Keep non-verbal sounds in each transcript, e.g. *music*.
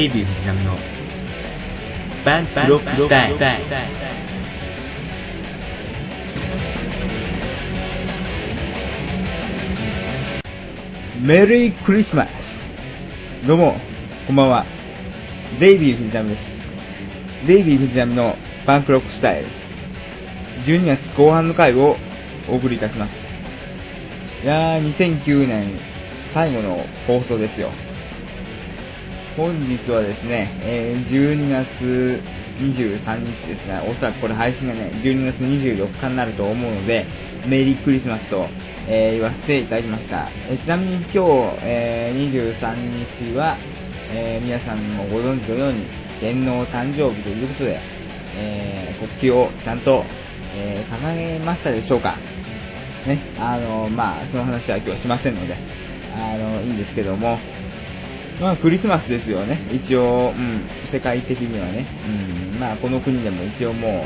デイビー藤波のバンプロックスタイルメリークリスマスどうも、こんばんは。デイビー・藤波です。デイビー・藤波のパンクロックスタイル。12月後半の回をお送りいたします。いやー、2009年最後の放送ですよ。本日はですね、え12月23日ですね、おそらくこれ配信がね、12月24日になると思うので、メリークリスマスと、え言わせていただきました。えちなみに今日、え23日は、え皆さんもご存知のように、天皇誕生日ということで、え国旗をちゃんと、え掲げましたでしょうか。ね、あの、まあ、その話は今日はしませんので、あの、いいんですけども、まあ、クリスマスですよね。一応、うん、世界的にはね。うん、まあ、この国でも一応も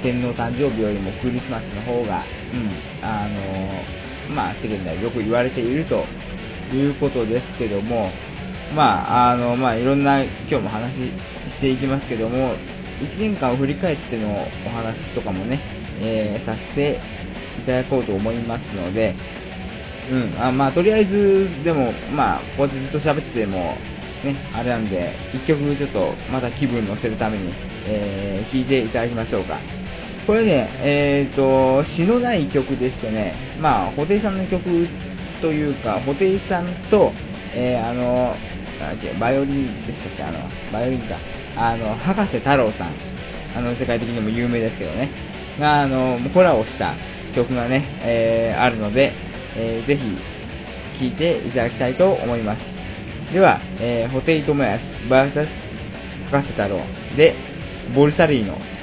う、天皇誕生日よりもクリスマスの方が、うん、あの、まあ、世間ではよく言われているということですけども、まあ、あの、まあ、いろんな、今日も話していきますけども、1年間を振り返ってのお話とかもね、えーさせていただこうと思いますので、うん、あまあ、とりあえず、でも、まあ、こうやってずっと喋ってても、ね、あれなんで、一曲ちょっと、また気分乗せるために、えー、聴いていただきましょうか。これね、えーと、詩のない曲でしてね、まあ、布袋さんの曲というか、布袋さんと、えー、あの、なんだっけ、バイオリンでしたっけ、あの、バイオリンか、あの、博士太郎さん、あの、世界的にも有名ですけどね、が、あの、コラボした曲がね、えー、あるので、えーぜひ聴いていただきたいと思います。では、えー、ホテイトモヤス VS 博士太郎で、ボルサリーの。「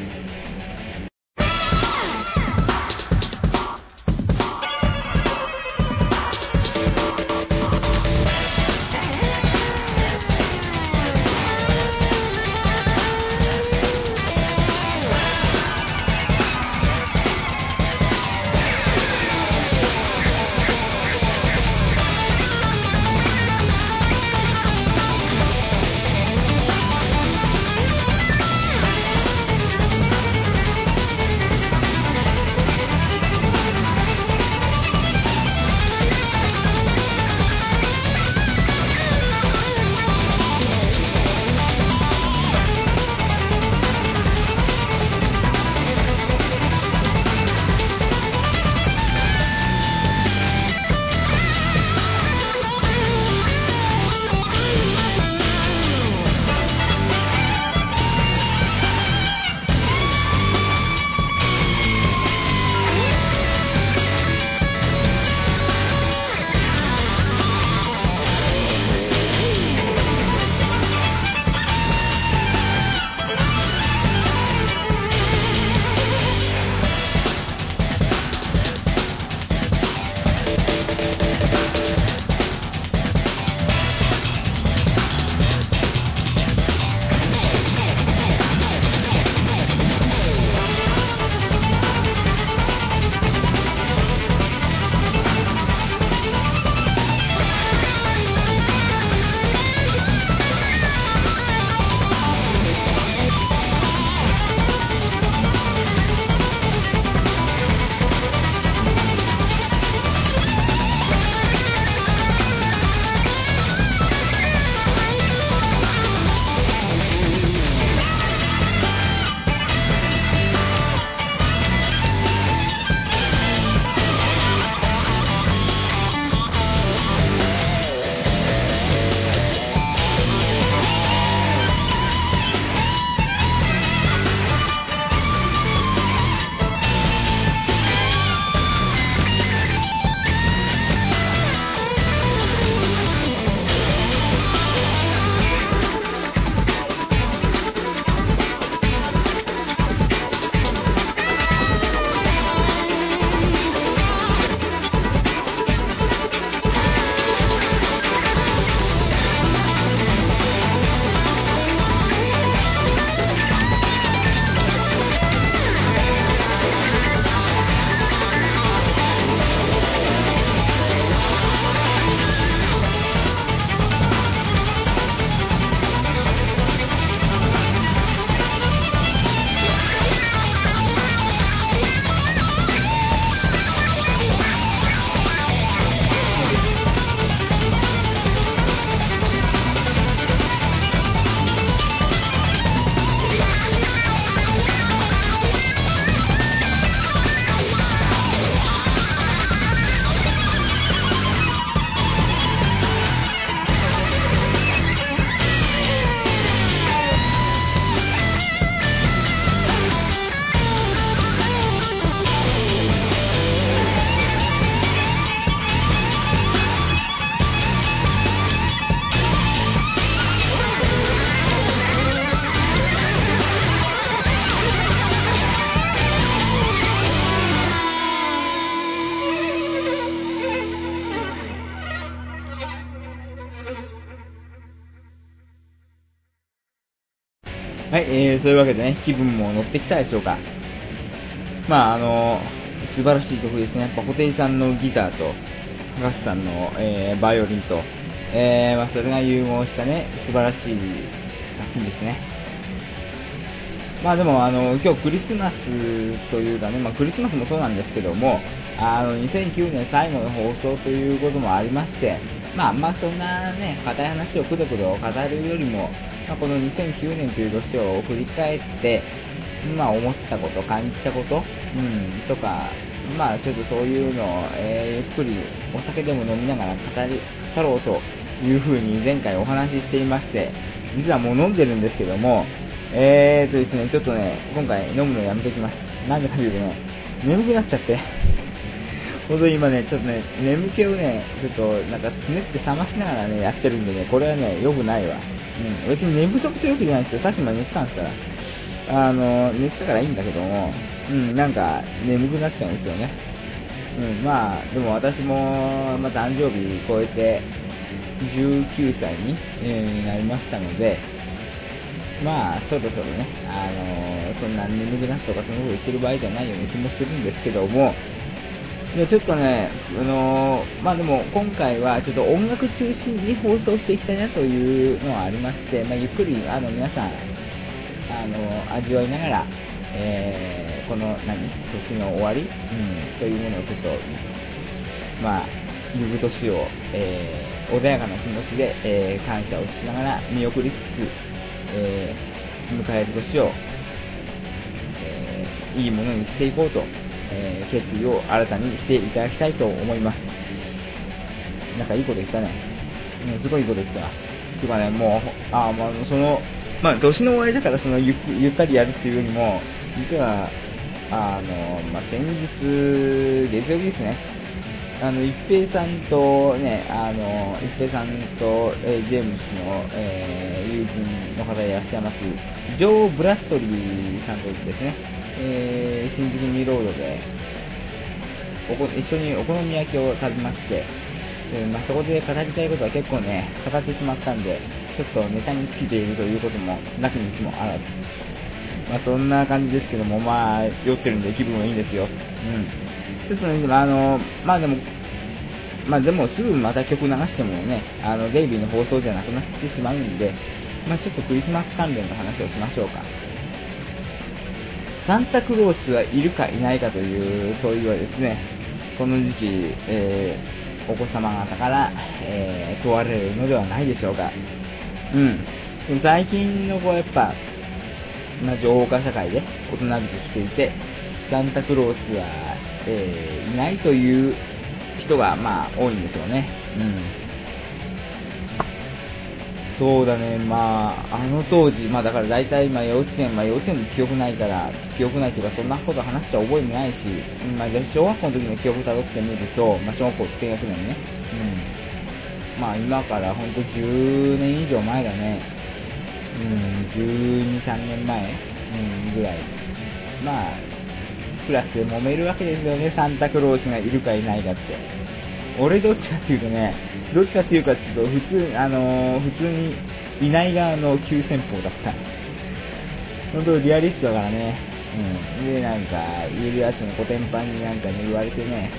そういうわけでね、気分も乗ってきたでしょうか。まあ、あの素晴らしい曲ですね。やっぱ、布袋さんのギターと、高橋さんの、えー、バイオリンと、えー、まあ、それが融合したね、素晴らしい作品ですね。まあでも、あの、今日クリスマスというかね、まあクリスマスもそうなんですけども、あの、2009年最後の放送ということもありまして、まああそんなね、硬い話をくどくど語るよりも、まあ、この2009年という年を振り返って、まあ思ったこと、感じたこと、うん、とか、まあちょっとそういうのを、えー、ゆっくりお酒でも飲みながら語り、語ろうというふうに前回お話ししていまして、実はもう飲んでるんですけども、えーとですね、ちょっとね、今回飲むのやめときます。なんでかというとね、眠くなっちゃって。*laughs* 本当に今ね、ちょっとね、眠気をね、ちょっとなんかつねって冷ましながらね、やってるんでね、これはね、良くないわ。うん、別に寝不足とよくじゃないですよ。さっきまで寝てたんですから。あの、寝てたからいいんだけども、うん、なんか眠くなっちゃうんですよね。うん、まあ、でも私も、まあ、誕生日超えて、19歳に、えー、なりましたので、まあ、そろそろね、あの、そんな眠くなったとかそのこと言ってる場合じゃないような気もするんですけども、ちょっとね、あのー、まあでも今回はちょっと音楽中心に放送していきたいなというのはありまして、まあ、ゆっくりあの皆さん、あの味わいながら、えー、この何年の終わり、うん、というものをちょっと、まあ、ゆぐ年を、えー、穏やかな気持ちで、えー、感謝をしながら見送りつつ、え迎える年を、えいいものにしていこうとえー、決意を新たにしていただきたいと思います。なんかいいこと言ったね。うん、すごいいいこと言った。てかね、もう、あまあ、その、まあ、年の終わりだからそのゆゆったりやるっていうよりも、実は、あの、まあ、先日、月曜日ですね。あの、一平さんとね、あの、一平さんと、えー、ジェームスの、えー、友人の方いらっしゃいます、ジョー・ブラッドリーさんとですね、えー、新宿ミロードでおこ一緒にお好み焼きを食べまして、えー、まあ、そこで語りたいことは結構ね、語ってしまったんで、ちょっとネタに尽きているということもなきにしもあらず。まあ、そんな感じですけども、まあ、酔ってるんで気分はいいんですよ。うん。ちょっとね、あの、まあでも、まあでもすぐまた曲流してもね、あの、デイビーの放送じゃなくなってしまうんで、まあちょっとクリスマス関連の話をしましょうか。サンタクロースはいるかいないかという問いはですね、この時期、えー、お子様方から、えー、問われるのではないでしょうか。うん。最近のこうやっぱ、まあ、情報化社会で大人びてきていて、サンタクロースは、えー、いないという人が、まあ、多いんでしょうね。うん。そうだね、まあ、あの当時、まあだから大体、まあ幼稚園、まあ幼稚園の記憶ないから、記憶ないというか、そんなこと話した覚えもないし、まあ小学校の時の記憶たどってみると、まあ小学校低学年ね、うん。まあ今からほんと10年以上前だね、うん、12、3年前、うん、ぐらい。まあ、クラスで揉めるわけですよね、サンタクロースがいるかいないかって。俺どっちかっていうとね、どっちかっていうかっていうと、普通、あのー、普通にいない側の急先鋒だった。本当リアリストだからね。うん。で、なんか、言えるやつのコテンパンになんかね、言われてね。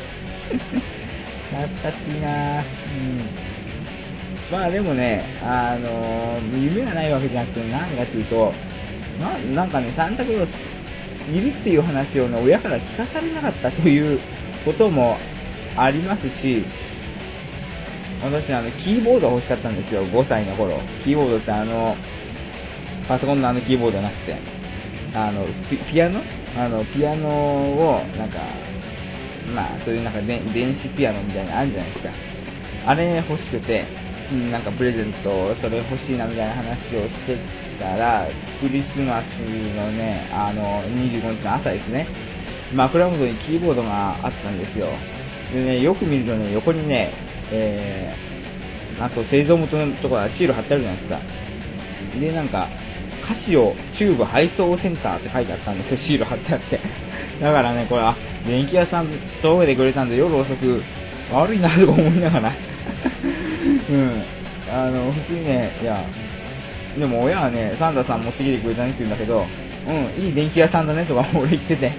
*laughs* 懐かしいなうん。まあでもね、あのー、夢がないわけじゃなくて、何かっていうと、ななんかね、サンタクロースいるっていう話をね、親から聞かされなかったということもありますし、私、あの、キーボード欲しかったんですよ、5歳の頃。キーボードってあの、パソコンのあのキーボードじゃなくて、あの、ピピアノ？あの、ピアノを、なんか、まあ、そういうなんか電子ピアノみたいなのあるじゃないですか。あれ欲しくて、なんかプレゼント、それ欲しいなみたいな話をしてたら、クリスマスのね、あの、25日の朝ですね、枕元にキーボードがあったんですよ。でね、よく見るとね、横にね、えー、あ、そう、製造元のところシール貼ってあるじゃないですか。で、なんか、カシオチューブ配送センターって書いてあったんですよ、シール貼ってあって。*laughs* だからね、これ、あ、電気屋さん届けてくれたんで夜遅く、悪いなとか思いながら。*laughs* うん。あの、普通にね、いや、でも親はね、サンタさん持ってきてくれたねって言うんだけど、うん、いい電気屋さんだねとか俺言ってて。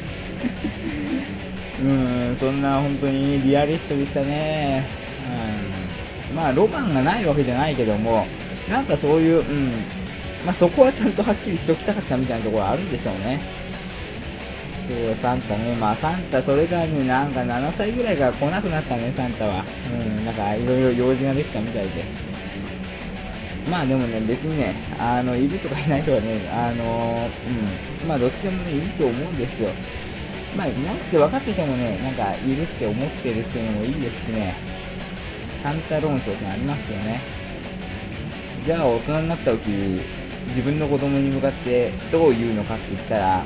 うん、そんな本当にリアリストでしたね。うん、まあ、ロマンがないわけじゃないけども、なんかそういう、うん、まあそこはちゃんとはっきりしときたかったみたいなところあるんでしょうね。そう、サンタね。まあサンタ、それがね、なんか7歳ぐらいから来なくなったね、サンタは。うん、なんかいろいろ用事ができたみたいで。まあでもね、別にね、あの、いるとかいないとかね、あの、うん、まあどっちでもね、いいと思うんですよ。まあ、ないって分かっててもね、なんか、いるって思ってるっていうのもいいですしね、サンタ論争ってありますよね。じゃあ、大人になった時、自分の子供に向かってどう言うのかって言ったら、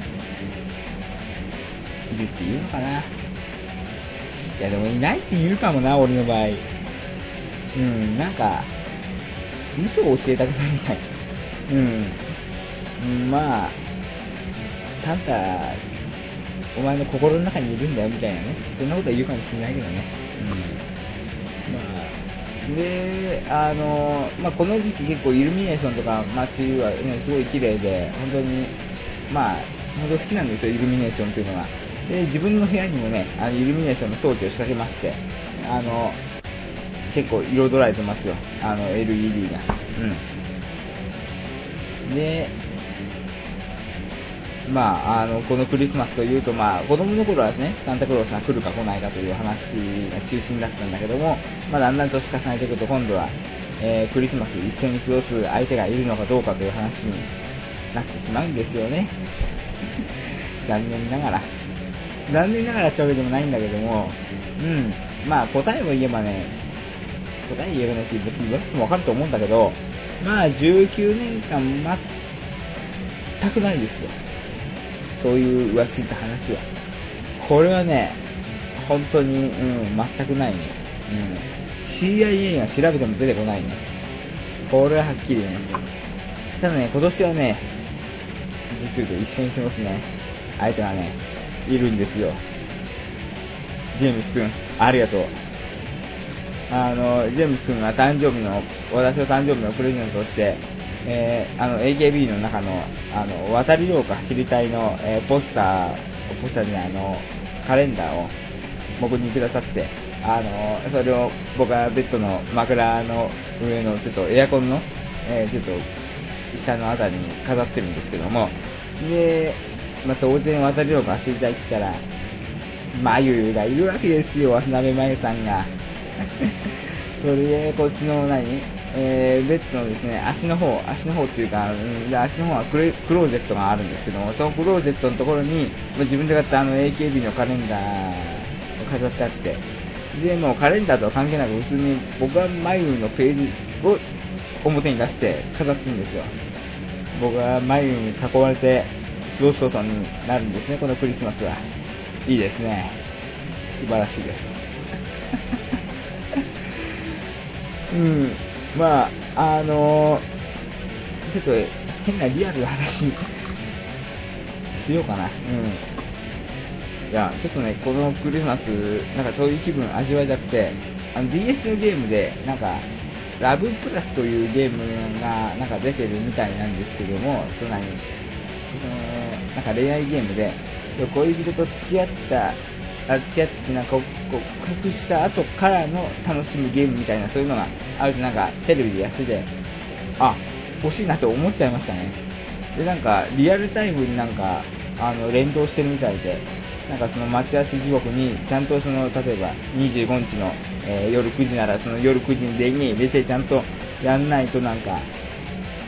いるって言うのかな。いや、でもいないって言うかもな、俺の場合。うん、なんか、嘘を教えたくないみたい。うん。うん、まあ、ただ、お前の心の中にいるんだよみたいなね。そんなことは言うかもしれないけどね。うん。まあ、で、あの、まあ、この時期結構イルミネーションとか街はね、すごい綺麗で、本当に、まあ、本当好きなんですよ、イルミネーションっていうのは。で、自分の部屋にもね、あのイルミネーションの装置を仕掛けまして、あの、結構彩られてますよ。あの、LED が。うん。で、まあ、あの、このクリスマスというと、まあ、子供の頃はですね、サンタクロースが来るか来ないかという話が中心だったんだけども、まあ、だんだん年重ねていくと、今度は、えー、クリスマス一緒に過ごす相手がいるのかどうかという話になってしまうんですよね。*laughs* 残念ながら。残念ながらってわけでもないんだけども、うん、まあ、答えを言えばね、答え言えるのって別に言わなくてもわかると思うんだけど、まあ19年間全くないですよ。そういう浮ついた話は。これはね、本当に、うん、全くないね。うん。CIA が調べても出てこないね。これははっきり言いますよ。ただね、今年はね、実言うと一緒にしてますね。相手がね、いるんですよ。ジェームス君、ありがとう。あの、ジェームス君が誕生日の、私の誕生日のプレゼントとして、えー、あの、AKB の中の、あの、渡り廊下走り隊の、えー、ポスター、ポスターじゃない、あの、カレンダーを僕にくださって、あの、それを僕はベッドの枕の上のちょっとエアコンの、えー、ちょっと下のあたりに飾ってるんですけども、で、まあ、当然渡り廊下走りたいって言ったら、まゆがいるわけですよ、渡辺まゆさんが。*laughs* それで、こっちの何えー、ベッドのですね、足の方、足の方っていうか、うん、で足の方はククローゼットがあるんですけども、そのクローゼットのところに、自分で買ったあの AKB のカレンダーを飾ってあって、で、もうカレンダーとは関係なく、普通に僕は眉のページを表に出して飾ってるんですよ。僕は眉に囲まれて過ごすことになるんですね、このクリスマスは。いいですね。素晴らしいです。*laughs* うん。まあ、あのー、ちょっと変なリアルな話しようかな。うん。いや、ちょっとね、このクリスマス、なんかそういう気分味わいたくて、あの DS のゲームで、なんか、ラブプラスというゲームがなんか出てるみたいなんですけども、そんなに、そのなんか恋愛ゲームで、恋人と付き合った付き合ってなんか告白した後からの楽しむゲームみたいなそういうのがあるとなんかテレビでやっててあ欲しいなと思っちゃいましたね。でなんかリアルタイムになんかあの連動してるみたいでなんかその待ち合わせ時刻にちゃんとその例えば25日の、えー、夜9時ならその夜9時に電源入れてちゃんとやんないとなんか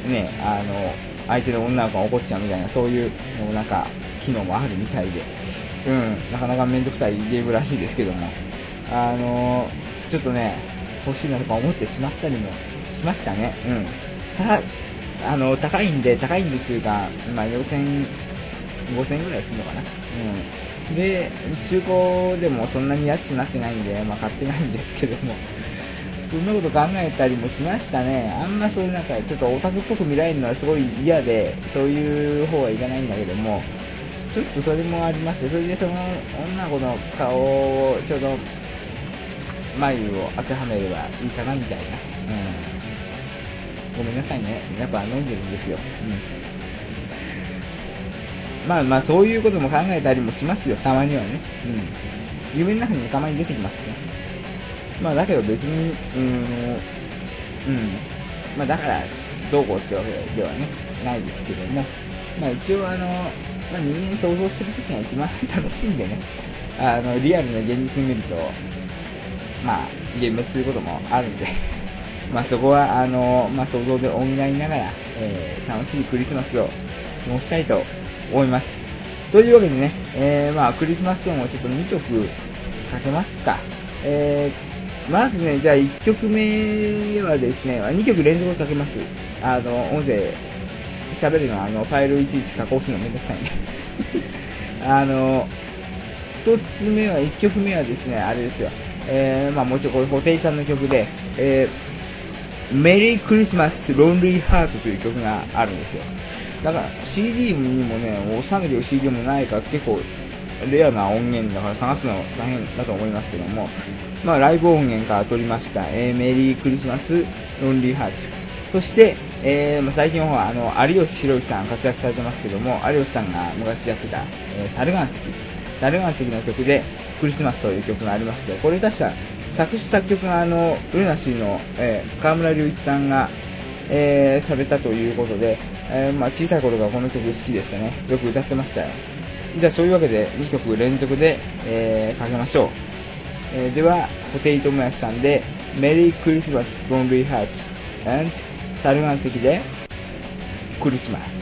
ねあの相手の女の子が怒っちゃうみたいなそういうのなんか機能もあるみたいで。うん、なかなかめんどくさいゲームらしいですけども、あのー、ちょっとね、欲しいなとか思ってしまったりもしましたね。うん。ただあの、高いんで、高いんですとか、まあ、4000、5000ぐらいするのかな。うん。で、中古でもそんなに安くなってないんで、まあ、買ってないんですけども、そんなこと考えたりもしましたね。あんまそういうなんか、ちょっとオタクっぽく見られるのはすごい嫌で、そういう方はいかないんだけども、ちょっとそれもありまして、それでその女の子の顔をちょうど眉を当てはめればいいかなみたいな。うん。ごめんなさいね。やっぱ飲んでるんですよ。うん。まあまあ、そういうことも考えたりもしますよ、たまにはね。うん。夢の中にたまに出てきますね。まあ、だけど別に、うん、うん。まあ、だから、どうこうってわけではね、ないですけども、まあ一応あの、まあ、人間想像してるときが一番楽しいんでね、あの、リアルな現実見ると、まあ、幻滅することもあるんで、*laughs* まあそこは、あの、まあ想像で補いながら、えー、楽しいクリスマスを過ごしたいと思います。というわけでね、えー、まあクリスマスソングをちょっと2曲かけますか。えー、まずね、じゃあ1曲目はですね、2曲連続かけます。あの、音声、喋るのは、あの、ファイルいちいち加工するのめんどくさいんで。*laughs* あの、一つ目は、1曲目はですね、あれですよ。えー、まあもちろんこれ、布袋さんの曲で、えー、メリークリスマスロンリーハートという曲があるんですよ。だから CD にもね、収めてる CD もないから結構レアな音源だから探すの大変だと思いますけども、まあライブ音源から取りました、えー、メリークリスマスロンリーハート。そして、えー、まあ、最近はあの有吉弘行さん活躍されてますけども、有吉さんが昔やってた、えー、猿岩石。猿岩石の曲で、クリスマスという曲がありまして、これ確か作詞作曲があの、ルナシーの、えー、河村隆一さんが、えー、されたということで、えー、まあ、小さい頃からこの曲好きでしたね。よく歌ってましたよ。じゃあそういうわけで2曲連続で、えー、かけましょう。えー、では、布袋寅泰さんで、メリークリスマス、ロンリーハート、and 猿岩石で、クリスマス。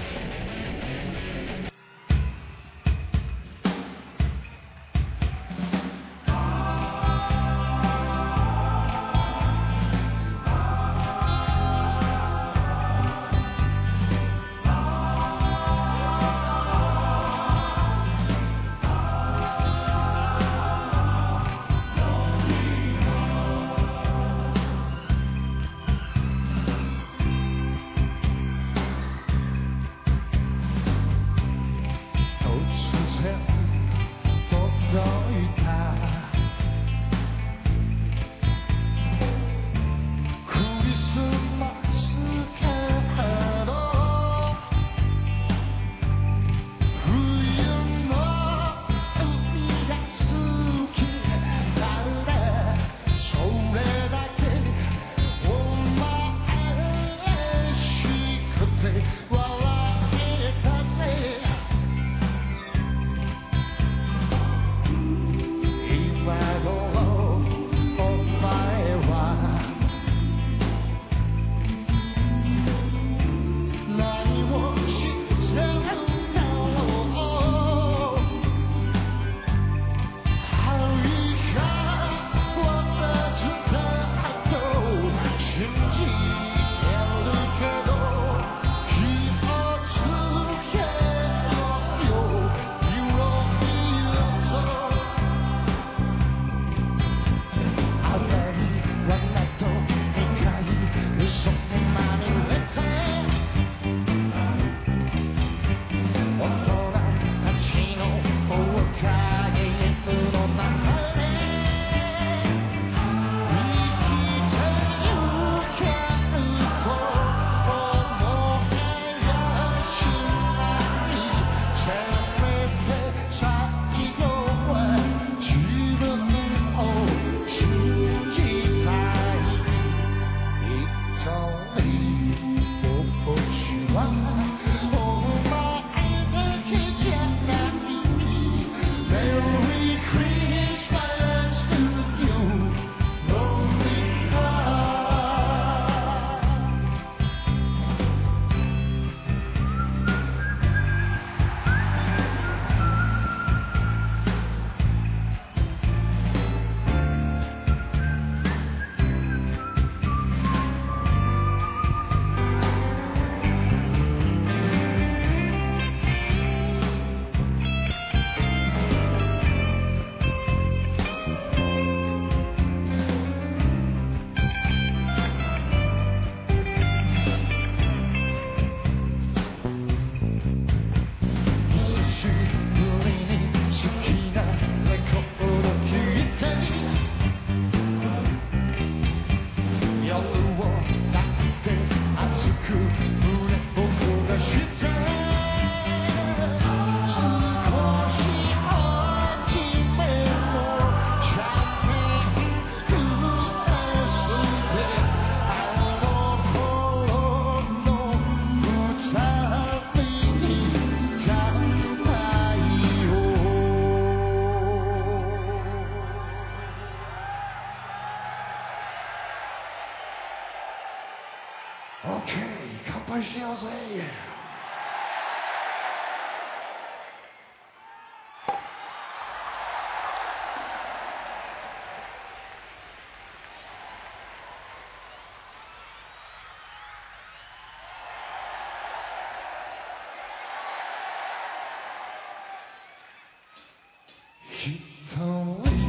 一人我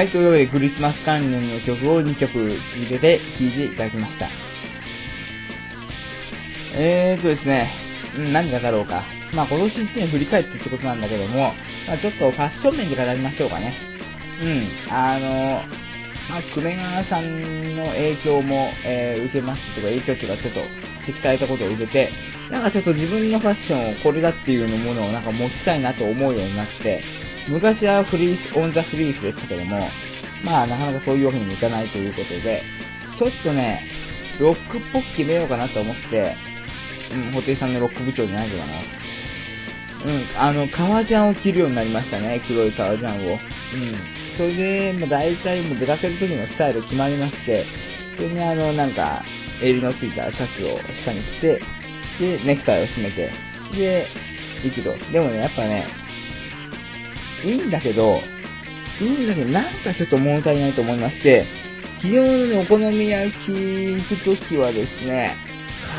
はい、というわけでクリスマス関連の曲を2曲続けて聴いていただきました。えーとですね、何がだろうか。まあ今年1年振り返ってってことなんだけども、まあ、ちょっとファッション面で語りましょうかね。うん、あの、まあ、久米川さんの影響も、えー受けましたとか、影響っていうかちょっと指摘されたことを受けて、なんかちょっと自分のファッションをこれだっていうものをなんか持ちたいなと思うようになって、昔はフリース、オンザフリースでしたけども、まあなかなかそういうわけにもいかないということで、ちょっとね、ロックっぽく決めようかなと思って、うん、布袋さんのロック部長じゃないけども、うん、あの、革ジャンを着るようになりましたね、黒い革ジャンを。うん。それで、まあ、大体もう出かける時のスタイル決まりまして、それにあの、なんか、襟のついたシャツを下に着て、で、ネクタイを締めて、で、行くと。でもね、やっぱね、いいんだけど、いいんだけど、なんかちょっと物足りないと思いまして、昨日のね、お好み焼き行くときはですね、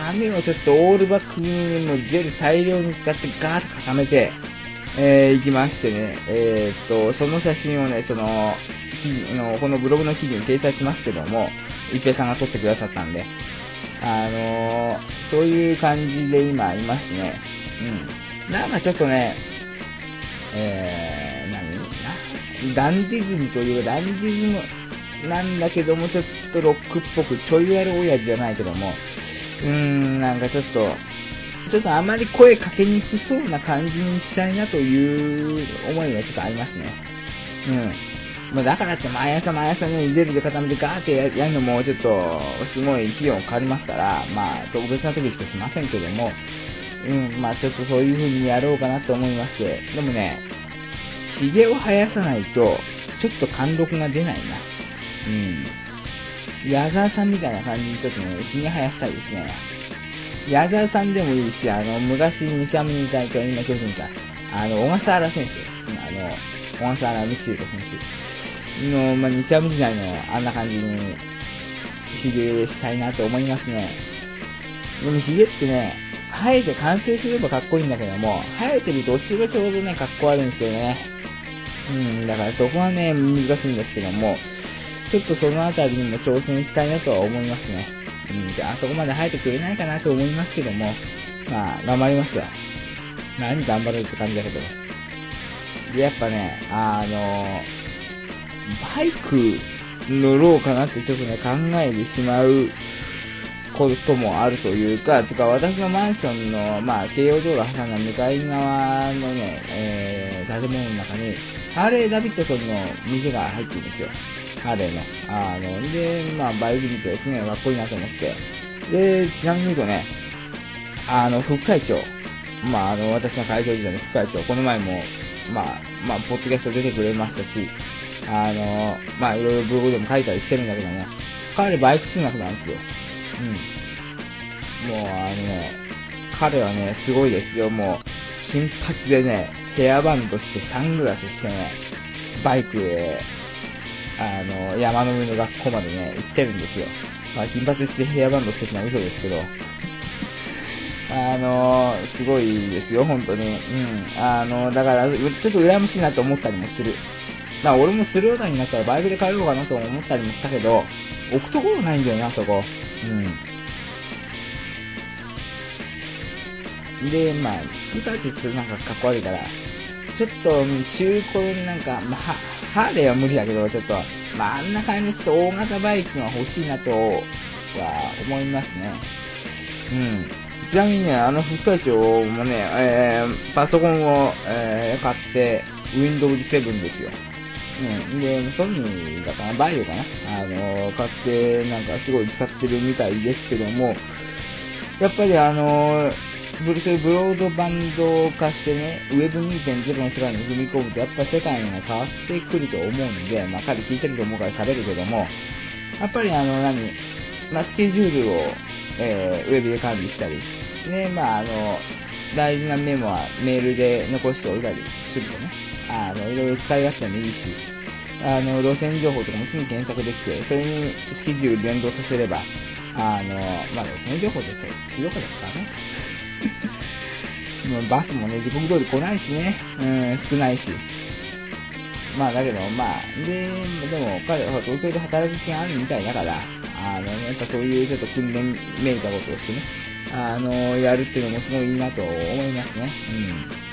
髪をちょっとオールバックにもジェル大量に使ってガーッと固めて、えー、行きましてね、えーっと、その写真をね、その、の、このブログの記事に掲載しますけども、一平さんが撮ってくださったんで、あのー、そういう感じで今いますね。うん。なんかちょっとね、えー、ダンディズムというか、ダンディズムなんだけども、ちょっとロックっぽく、ちょい悪親父じゃないけども、うーん、なんかちょっと、ちょっとあまり声かけにくそうな感じにしたいなという思いがちょっとありますね。うん。まあ、だからって毎朝毎朝ね、ジェルで固めてガーってややるのもちょっと、すごい費用かかりますから、まあ、特別な時しかしませんけども、うん、まあちょっとそういう風にやろうかなと思いまして、でもね、髭を生やさないと、ちょっと貫禄が出ないな。うん。矢沢さんみたいな感じにちょっとね、髭生やしたいですね。矢沢さんでもいいし、あの、昔日ハムにいた、今巨人いた、あの、小笠原選手、あの、小笠原道人選手の、まあ、日ハム時代のあんな感じに、髭したいなと思いますね。でも髭ってね、生えて完成すればかっこいいんだけども、生えてる途中がちょうどね、かっこ悪いんですよね。うん、だからそこはね、難しいんですけども、ちょっとそのあたりにも挑戦したいなとは思いますね。うん、であそこまで生えてくれないかなと思いますけども、まあ、頑張りますわ。何頑張れるって感じだけど。で、やっぱね、あの、バイク乗ろうかなってちょっとね、考えてしまうこともあるというか、てか私のマンションの、まあ、京葉道路挟んだ向かい側のね、えー、建物の中に、ハーレー・ダビッドソンの店が入ってるんですよ。ハーレーの。あの、で、まあ、バイク見てすげえかっこいいなと思って。で、ちなみに言うとね、あの、副会長。まあ、あの、私の会長時代の副会長。この前も、まあ、まあ、ポッドキャスト出てくれましたし、あの、まあ、いろいろブログでも書いたりしてるんだけども、彼バイク通学なんですよ。うん。もう、あのね、彼はね、すごいですよ。もう、金髪でね、ヘアバンドしてサングラスしてね、バイクで、あの、山の上の学校までね、行ってるんですよ。まあ、金髪してヘアバンドしてるのは嘘ですけど、あの、すごいですよ、本当に。うん。あの、だから、ちょっと羨ましいなと思ったりもする。まあ、俺もスルーダーになったらバイクで帰ろうかなと思ったりもしたけど、置くところないんだよな、そこ。うん。で、まあ、スクーターって言ってなんかかっこ悪いから、ちょっと中古になんか、まあ、ハーレーは無理だけど、ちょっと、まあ、あんな感じでちょっと大型バイクが欲しいなとは思いますね。うん。ちなみにね、あの副会長もね、えー、パソコンを、えー買って、Windows 7ですよ。うん。で、ソニーだかな、バイオかなあの、買って、なんかすごい使ってるみたいですけども、やっぱりあの、ブそういうブロードバンド化してね、ウェブ2.0の世界に踏み込むと、やっぱ世界が変わってくると思うんで、まあ彼聞いてると思うから喋るけども、やっぱりあの、何、まあスケジュールを、えーウェブで管理したり、ね、まああの、大事なメモはメールで残しておいたりするとね、あの、いろいろ使い勝手もいいし、あの、路線情報とかもすぐ検索できて、それにスケジュール連動させれば、あの、まあ、路線情報って静岡ですからね。*laughs* もうバスもね、時刻通り来ないしね、うん、少ないし。まあだけど、まあ、で、でも彼は東京で働く気があるみたいだから、あの、やっぱそういうちょっと訓練めいたことをしてね、あの、やるっていうのもすごいいいなと思いますね。うん。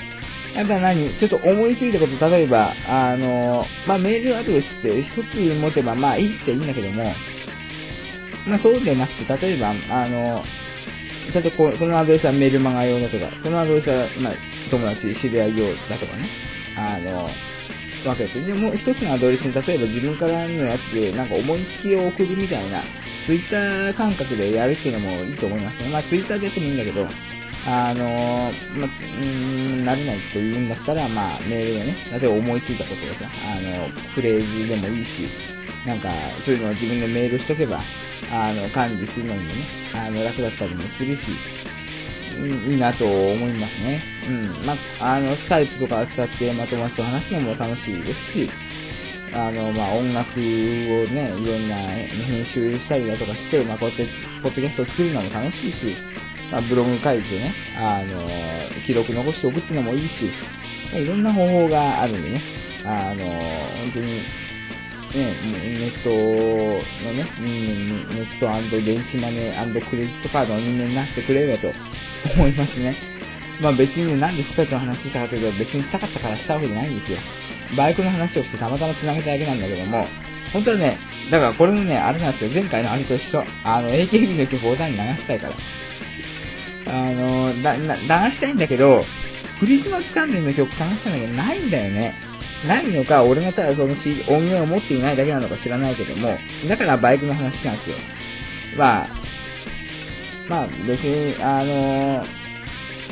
やっぱ何？ちょっと思いついたこと、例えば、あの、まあメールアドレスって一つ持てばまあいいっちゃいいんだけども、まあそうでなくて、例えば、あの、ちゃんとここのアドレスはメールマガ用だとか、このアドレスは、まあ、友達、知り合い用だとかね、あの、分けて、でもう一つのアドレスに、例えば自分からのやつで、なんか思いつきを送るみたいな、ツイッター感覚でやるっていうのもいいと思いますね。まあツイッターでやってもいいんだけど、あの、ま、うーん、慣れないというんだったら、まあメールでね、例えば思いついたことをさ、あの、フレーズでもいいし、なんか、そういうのを自分でメールしとけば、あの、管理するのにもね、あの、楽だったりもするし、いいなと思いますね。うん。まあ、あの、スカイプとか使って、まあ、友達と話すのも楽しいですし、あの、まあ、音楽をね、いろんな編集したりだとかして、まあ、こうやって、ポッドキャストを作るのも楽しいし、まあ、ブログ書いてね、あの、記録残しておくっていうのもいいし、いろんな方法があるんでね、あの、本当に、ね、ネットのね、ネット電子マネークレジットカードの人間になってくれればと *laughs* 思いますね。まあ別にね、なんで二つの話したかというと、別にしたかったからしたわけじゃないんですよ。バイクの話をしてたまたま繋げただけなんだけども、本当はね、だからこれもね、あれなんですよ、前回のあれと一緒。あの、AKB の曲を歌に流したいから。あの、だ、な流したいんだけど、クリスマス関連の曲探したんだけど、ないんだよね。ないのか、俺がただその音源を持っていないだけなのか知らないけども、だからバイクの話なんですよ。まあ、まあ別に、あの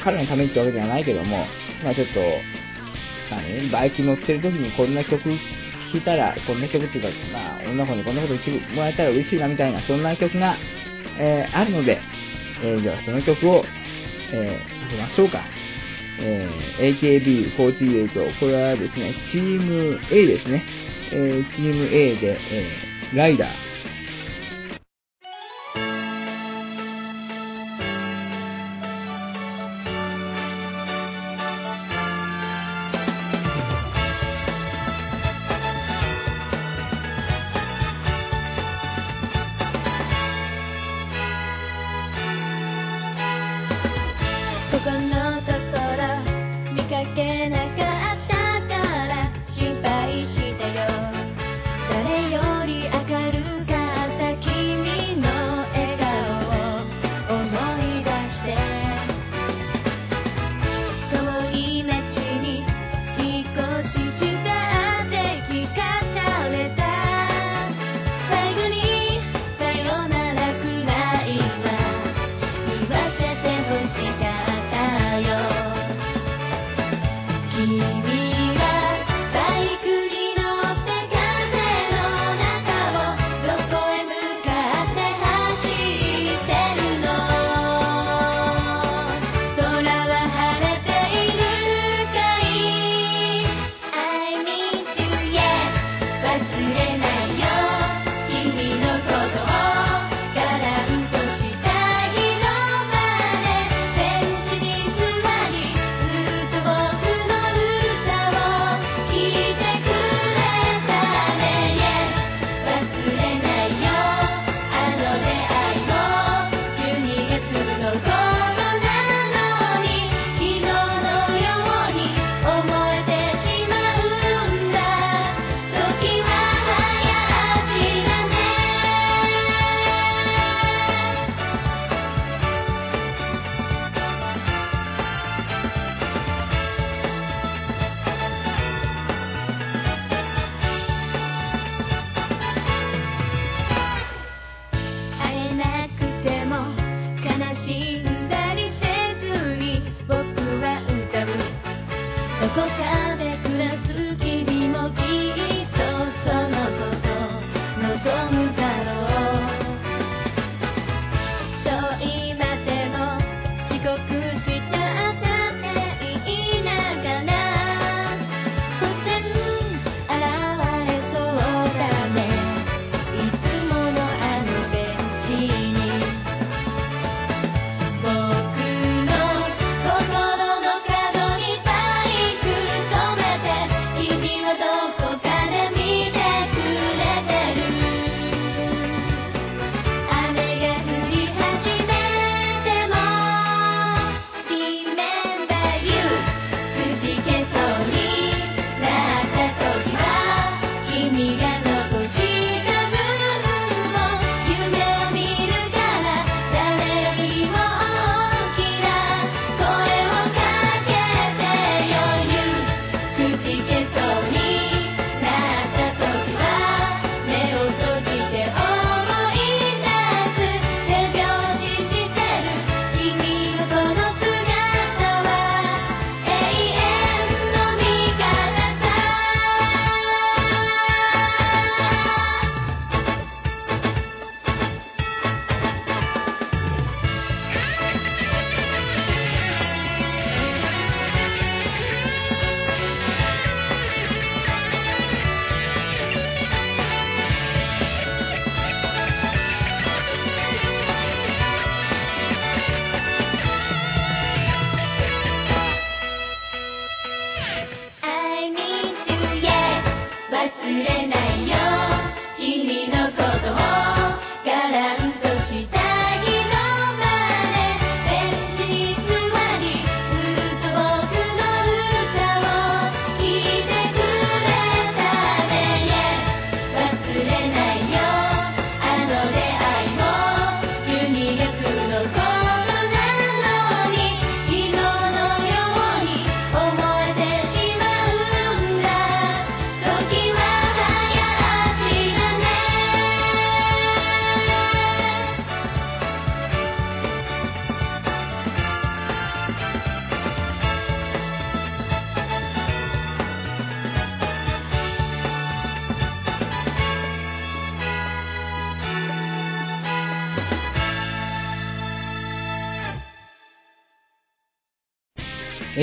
彼のためにってわけではないけども、まあちょっと、何？バイク乗ってる時にこんな曲聴いたら、こんな曲っていうか、まあ女の子にこんなこと言ってもらえたら嬉しいなみたいな、そんな曲が、えーあるので、えーじゃあその曲を、えー、かけましょうか。えー AKB48、これはですね、チーム A ですね。えーチーム A で、えーライダー。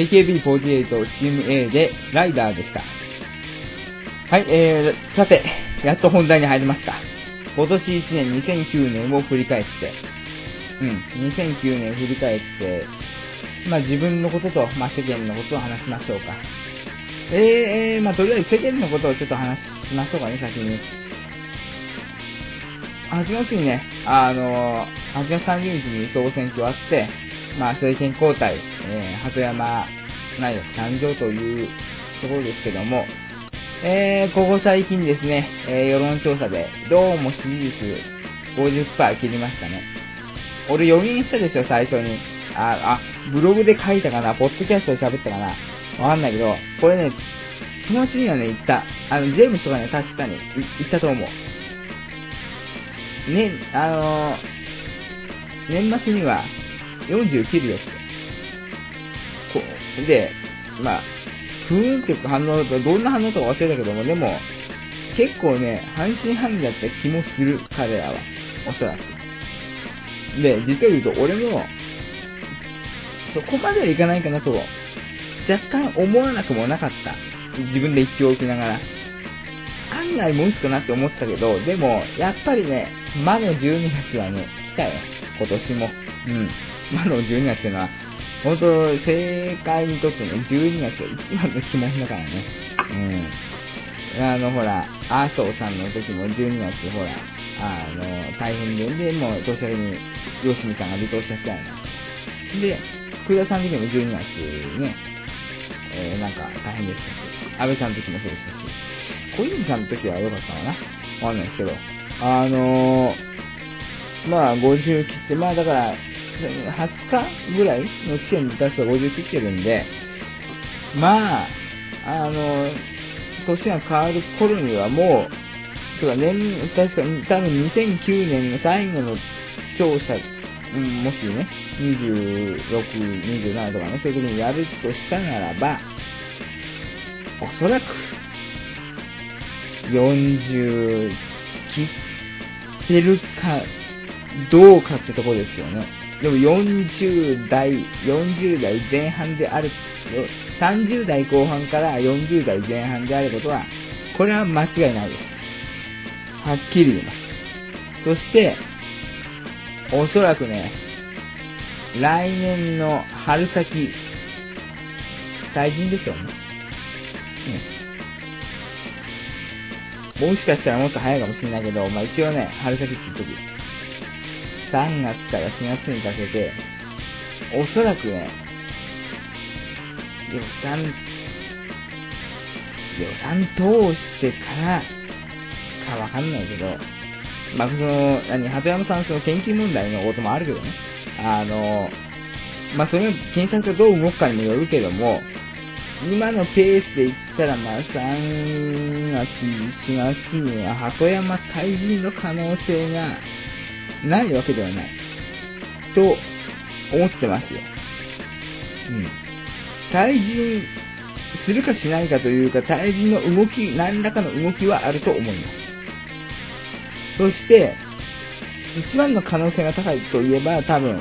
AKB48 チーム A でライダーでした。はい、えー、さて、やっと本題に入りますか。今年1年、2009年を振り返って、うん、2009年振り返って、まあ自分のことと、まあ世間のことを話しましょうか。えー、まあとりあえず世間のことをちょっと話しましょうかね、先に。8月にね、あのー8月30日に総選挙あって、まあ政権交代、えー、鳩山内閣誕生というところですけども、えー、ここ最近ですね、えー世論調査で、どうも支持率50%切りましたね。俺予言したでしょ、最初に。あ、あ、ブログで書いたかな、ポッドキャストで喋ったかな。わかんないけど、これね、友達にはね、言った。あの、ジェームスとかね、確かに、言ったと思う。ね、あのー年末には40切るよって。こうで、まあ、ふーんっていう反応と、どんな反応とか忘れたけども、でも、結構ね、半信半疑だった気もする、彼らは。おそらく。で、実を言うと、俺も、そこまではいかないかなと、若干思わなくもなかった。自分で言っておきながら。案外もうつかなって思ってたけど、でも、やっぱりね、魔の12月はね、来たよ。今年も。うん。魔の12月っていうのは、本当、政界にとってね、12月が一番の鬼門だからね。うん。あの、ほら、麻生さんの時も12月、ほら、あの、大変で、で、もう、年明けに、吉見さんが離党しちゃったよね。で、福田さんの時も12月ね、えー、なんか大変でしたし、安倍さんの時もそうでしたし、小泉さんの時は良かったかなわかんないですけど、あのー、まあ、50切って、まあだから、20日ぐらいの地点で確か50切ってるんで、まあ、あの、年が変わる頃にはもう、とか年、確かに多分2009年の最後の調査、うん、もしね、26、27とかね、そういう時にやるとしたならば、おそらく、40切ってるか、どうかってとこですよね。でも40代、40代前半である、30代後半から40代前半であることは、これは間違いないです。はっきり言います。そして、おそらくね、来年の春先、大臣でしょうね。うん。もしかしたらもっと早いかもしれないけど、まあ一応ね、春先って言っとく。3月から4月にかけて、おそらくね、予算、予算通してからかわかんないけど、まあ、その、何、鳩山さんその研究問題のこともあるけどね。あの、まあ、それが検察がどう動くかにもよるけども、今のペースで言ったら、まあ、3月、4月には鳩山退陣の可能性がないわけではない。と思ってますよ。うん。退陣するかしないかというか、退陣の動き、何らかの動きはあると思います。そして、一番の可能性が高いといえば、多分、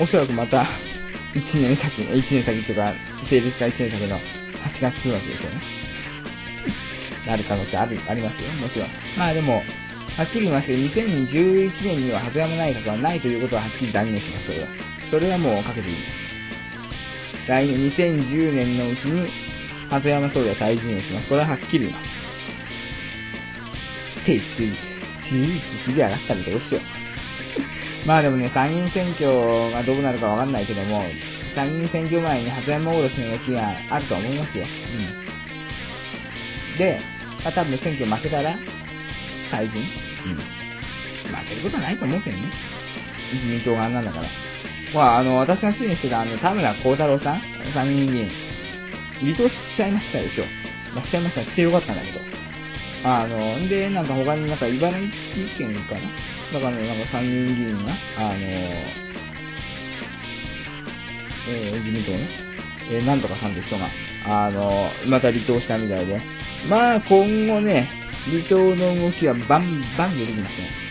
おそらくまた、1年先、1年先とか、成立から1年先の8月9月ですよね。なる可能性ある、ありますよ、もちろん。まあでも、はっきり言いますけど、2011年には鳩山内閣はないということははっきり断言します、それは。それはもうかけていいです。来年、2010年のうちに、鳩山総理は退陣をします。これははっきり言います。っていく、支持率すげえ上がったらどうしよ。まあでもね、参議院選挙がどうなるかわかんないけども、参議院選挙前に鳩山おろしの動きがあると思いますよ。うん。で、まあ多分選挙負けたら、退陣うん。負けることはないと思うけどね。自民党があんなんだから。まあ、あの、私が支援してた、あの、田村幸太郎さん、参議院議員、離党しちゃいましたでしょ。まあ、しちゃいました。してよかったんだけど。あの、んで、なんか他になんか茨城県かなだからね、なんか参議院議員が、あの、えー、自民党ね、えー、なんとかさんって人が、あの、また離党したみたいで。まあ、今後ね、離党の動きはバンバン出てきますね。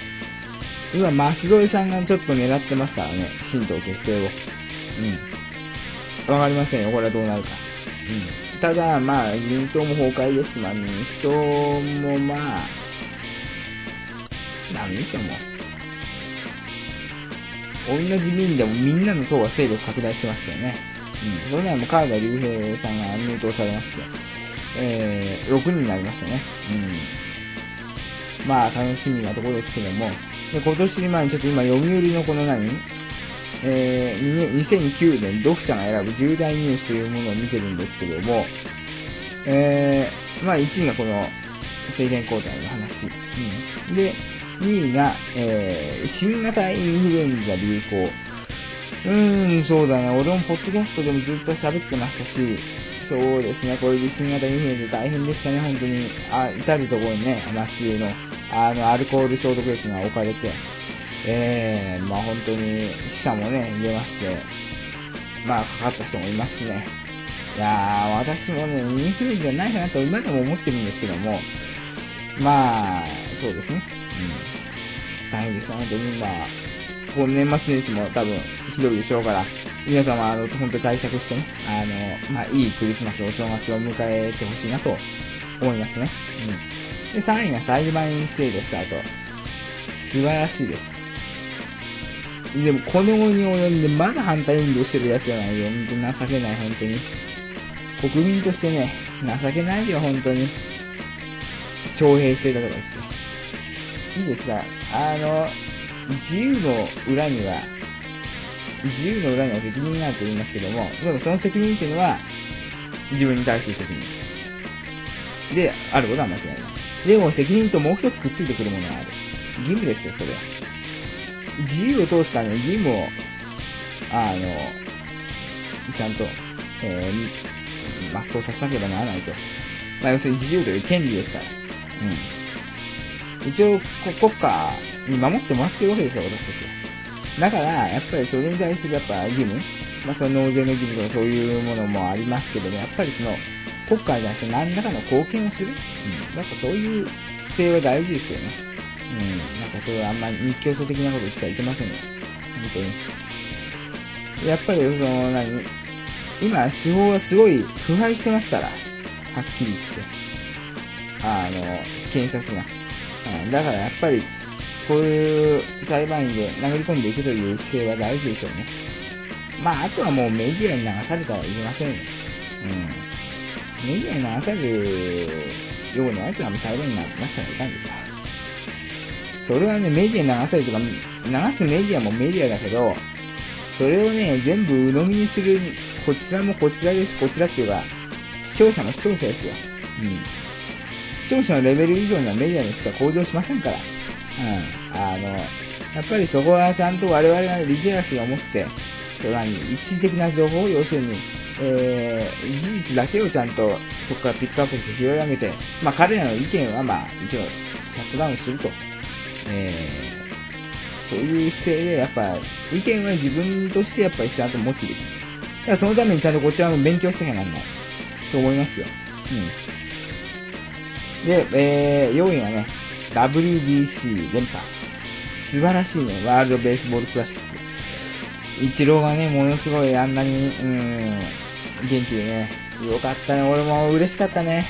今、増添さんがちょっと狙ってますからね、新党結成を。うん。わかりませんよ、これはどうなるか。うん。ただ、まあ、自民党も崩壊です、まあ、民主党もまあ、なんでしょう、もう。同じ議員でもみんなの党は勢力拡大してますよね。うん。それならもう川田隆平さんが入党されまして、えー、6人になりましたね。うん。まあ、楽しみなところですけども、で今年に前にちょっと今、読売のこの何？えー、2009年読者が選ぶ重大ニュースというものを見てるんですけども、えー、まあ1位がこの政権交代の話。うん。で、2位が、えー、新型インフルエンザ流行。うーん、そうだね。俺もポッドキャストでもずっと喋ってましたし、そうですね。これで新型インフルエンザ大変でしたね、本当に。あ、至るところにね、街の、あの、アルコール消毒液が置かれて、えー、まあ本当に死者もね、出まして、まあかかった人もいますしね。いやー、私もね、インフルエンザないかなと今でも思ってるんですけども、まあ、そうですね。うん。大変です本当にまあ、この年末年始も多分ひどいでしょうから、皆様、あの、本当に対策してね、あの、まあ、いいクリスマス、お正月を迎えてほしいなと思いますね。うん。で、3位が裁判員制度スタート。素晴らしいです。でも、この後に及んで、まだ反対運動してるやつじゃないよ。本当情けない、本当に。国民としてね、情けないよ、本当に。徴兵制だとか言って。いいですか？あの、自由の裏には、自由の裏には責任があると言いますけども、その責任っていうのは、自分に対する責任。で、あることは間違いない。でも責任ともう一つくっついてくるものがある。義務ですよ、それは。自由を通すために義務を、あの、ちゃんと、えー、全うさせなければならないと。まあ、要するに自由という権利ですから。うん。一応、こ国家に守ってもらってるわけですよ、私たちは。だから、やっぱりそれに対するやっぱ義務、まあ、その納税の義務とかそういうものもありますけども、やっぱりその、国家に対して何らかの貢献をする。うん。なんかそういう姿勢は大事ですよね。うん。なんかそれはあんまり日教祖的なこと言ってはいけませんよ。本当に。やっぱりその、何今、司法はすごい腐敗してますから。はっきり言って。あの、検察が。うん、だからやっぱり、こういう裁判員で殴り込んでいくという姿勢は大事でしょうね。まあ、あとはもうメディアに流されたらいけませんよ。うん。メディアに流されるようなやつはも裁判員になったらいかんですよ。それはね、メディアに流されるとか、流すメディアもメディアだけど、それをね、全部鵜呑みにする、こちらもこちらです、こちらっていうか、視聴者も視聴者ですよ。うん。視聴者のレベル以上にはメディアの人は向上しませんから。うん。あの、やっぱりそこはちゃんと我々がリテラシーを持って、一時的な情報を、要するに、えー、事実だけをちゃんとそこからピックアップして拾い上げて、まあ彼らの意見はまあ一応シャットダウンすると。えー、そういう姿勢でやっぱ意見は自分としてやっぱりちゃんと持っている。だからそのためにちゃんとこちらも勉強してなきゃなんない。と思いますよ。うん。で、えー、4位がね、WBC 連覇。素晴らしいね、ワールドベースボールクラシック。イチローがね、ものすごいあんなに、うん、元気でね、よかったね、俺も嬉しかったね。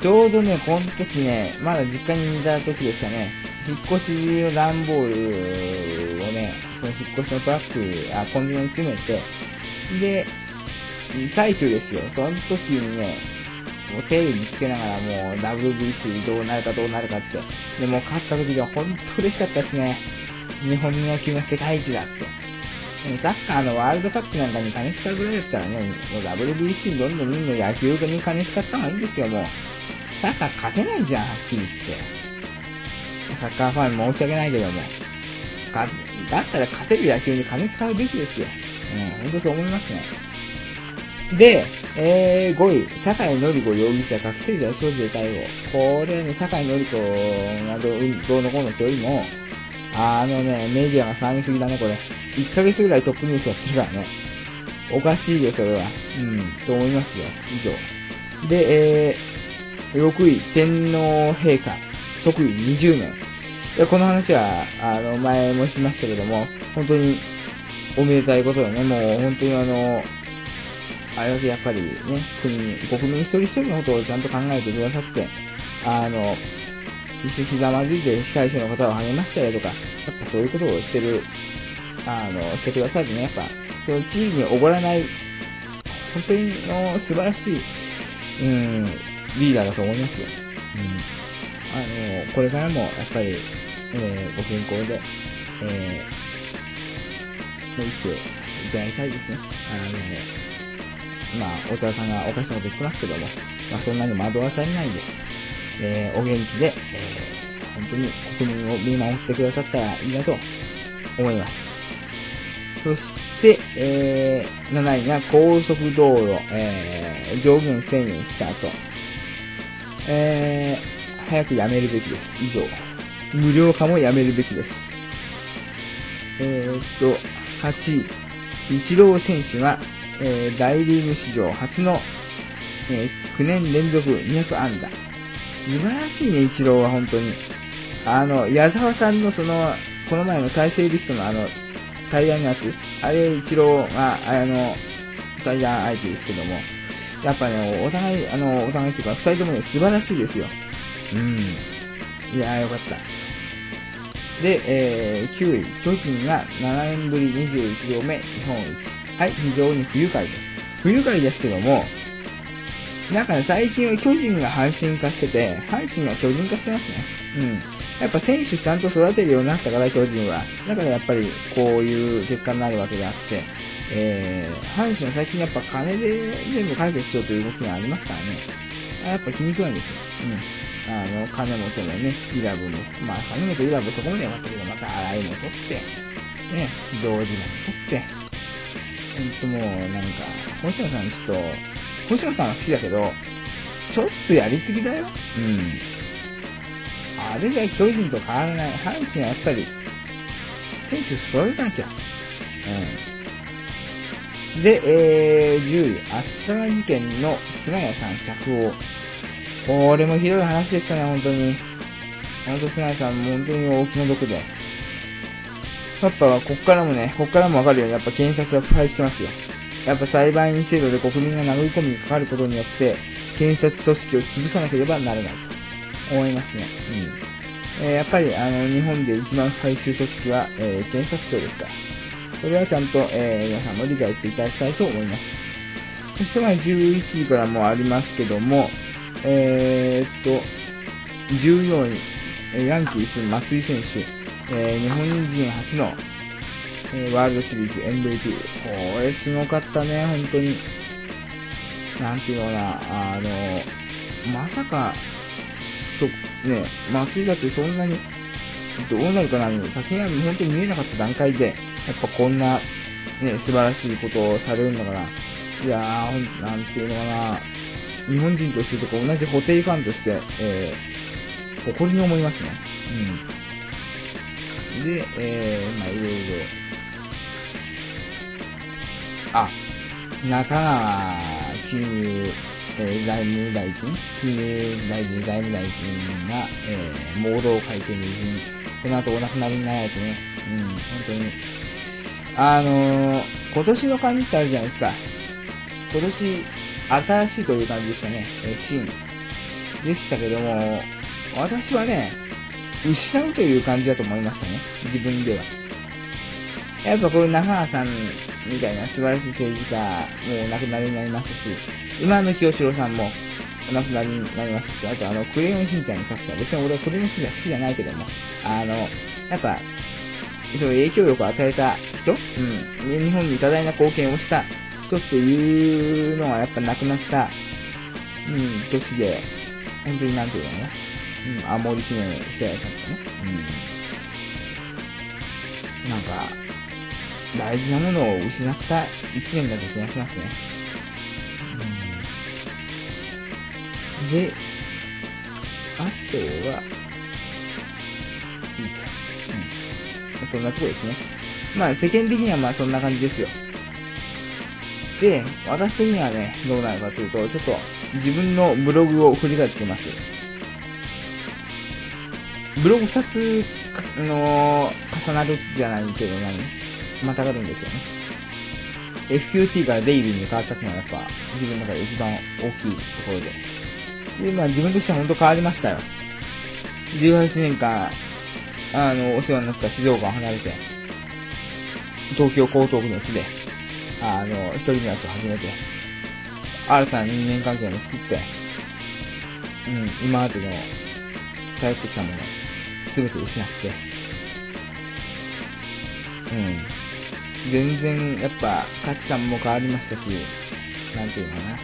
ちょうどね、この時ね、まだ実家にいた時でしたね、引っ越しの段ボールをね、その引っ越しのトラック、あ、コンビニに詰めて、で、最中ですよ。その時にね、もうテレビにつけながらもう WBC どうなるかどうなるかって。で、も勝った時が本当嬉しかったですね。日本の野球が世界一だって。サッカーのワールドカップなんかに金使うぐらいだったらね、もう WBC どんどんみんな野球に金使った方がいいんですよ、もう。サッカー勝てないじゃん、はっきり言って。サッカーファン申し訳ないけども。だったら勝てる野球に金使うべきですよ。うん、本当そう思いますね。で、えー、5位、酒井紀子容疑者、覚醒剤所持で逮捕。これね、酒井紀子がどうどうのこうのってよりも、あのね、メディアが騒ぎすぎだね、これ。1ヶ月ぐらいトップニュースやってるからね。おかしいよ、それは。うん、と思いますよ。以上。で、えー、6位、天皇陛下、即位20年。いやこの話は、あの、前もしましたけども、本当におめでたいことだね。もう本当にあの、あれだけやっぱりね、国、国民一人一人のことをちゃんと考えてくださって、あの、一緒ひざまずいて被災者の方を励ましたりとか、やっぱそういうことをしてる、あの、してくださってね、やっぱ、その地位におごらない、本当にの素晴らしい、うん、リーダーだと思いますよ。うん。あの、これからも、やっぱり、えー、ご健康で、えー、生きていただきたいですね。あの、まあ、大沢さんがおかしなこと言ってますけども、まあ、そんなに惑わされないで、えー、お元気で、えー、本当に国民を見守ってくださったらいいなと思います。そして、えー、7位が高速道路、えー、上限1000円した後、えー、早くやめるべきです。以上。無料化もやめるべきです。えー、っと、8位、イチロー選手が、えー、大リーグ史上初の、えー9年連続200安打。素晴らしいね、イチローは本当に。あの、矢沢さんのその、この前の再生リストのあの、対談のやつ、あれ、イチローが、あの、対談相手ですけども、やっぱね、お互い、あの、お互いっていうか、二人ともね、素晴らしいですよ。うん。いやー、よかった。で、えー、9位、巨人が7年ぶり21両目日本一。はい、非常に不愉快です。不愉快ですけども、なんか、最近は巨人が阪神化してて、阪神が巨人化してますね。うん。やっぱ選手ちゃんと育てるようになったから、巨人は。だからやっぱりこういう結果になるわけであって、えー、阪神は最近やっぱ金で全部解決しようという動きがありますからね。やっぱ気に食わんですよ。うん。あの、金本のね、イラブも、まあ、金本イラブそこまではまったけど、また洗いも取って、ね、同時も取って、ほんともう、なんか、星野さんちょっと、星野さんは好きだけど、ちょっとやりすぎだよ。うん。あれじゃ巨人と変わらない。阪神はやっぱり、選手揃えなきゃ。うん。で、えー、10位、足利事件の菅谷さん釈放。これもひどい話でしたね、本当に。本当菅谷さん、本当に大気の毒で。やっぱ、こっからもね、こっからもわかるように、やっぱ検察は腐敗してますよ。やっぱ裁判員制度で国民が殴り込みにかかることによって、検察組織を潰さなければならないと思いますね。うん。えーやっぱり、あの、日本で一番最終組織は、えー検察庁ですから。それはちゃんと、えー皆さんも理解していただきたいと思います。そしてまあ11位からもありますけども、えーっと、14位、えーヤンキース松井選手、えー日本人初の、えーワールドシリーズ MVP。これすごかったね、本当に。なんていうのかな、あの、まさか、そ、ね、松井だってそんなに、どうなるかな、先が本当に見えなかった段階で、やっぱこんな、ね、素晴らしいことをされるんだから、いやー、なんていうのかな、日本人としてとか同じホテイファンとして、えー、誇りに思いますね。うん。で、えー、まあいろいろ、あ、中川金融、えー財務大臣、金融大臣、財務大臣が、えー、盲導会見に、その後お亡くなりになられてね、うん、本当に、あのー、今年の感じってあるじゃないですか。今年、新しいという感じでしたね、えー、新。でしたけども、私はね、失うという感じだと思いましたね、自分では。やっぱこういう中川さんみたいな素晴らしい政治家、もお亡くなりになりましたし、今の清志郎さんもお、亡くなりになりましたし、あとあの、クレヨンしんちゃんの作者、別に俺はクレヨンしんちゃん好きじゃないけども、あの、やっぱ、その影響力を与えた人、うん、日本に多大な貢献をした人っていうのはやっぱ亡くなった、うん、年で、本当になんていうのかな、うん、あ、森重久彌さんとかね、うん、なんか、大事なものを失った一年だった気がしますね。うん、で、あとは、いいか。うん。そんなとこですね。まあ、世間的にはまあそんな感じですよ。で、私的にはね、どうなるかというと、ちょっと自分のブログを振り返ってます。ブログ2つ、あの重なるじゃないけど何？またがるんですよね。FQT からデイビーに変わったっていうのはやっぱ自分の中で一番大きいところで。で、まあ自分としては本当変わりましたよ。18年間、あの、お世話になった静岡を離れて、東京江東区の地で、あの、一人暮らしを始めて、新たな人間関係も作って、うん、今までの頼ってきたもの、すべて失って、うん。全然、やっぱ、価値観も変わりましたし、なんていうのかな。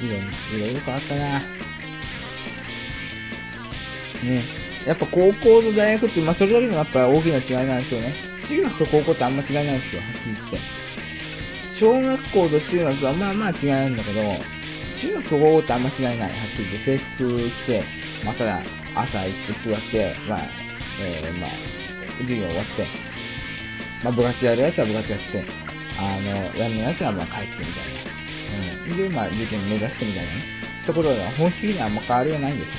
うん。いろいろ、いろいろ変わったな。ね。やっぱ高校と大学って、まあそれだけでもやっぱ大きな違いなんですよね。中学と高校ってあんま違いないんですよ、はっきり言って。小学校と中学はまあまあ違いなんだけど、中学と高校ってあんま違いない、はっきり言って。制服着て、まあただ朝行って座って、まあ、えー、まあ、授業終わって、まあ部活やるやつは部活やって、あの、やんないやつはまあ帰ってみたいな。うん。で、まあ受験目指してみたいなね。ところでは本質的にはあんま変わりはないんですよ。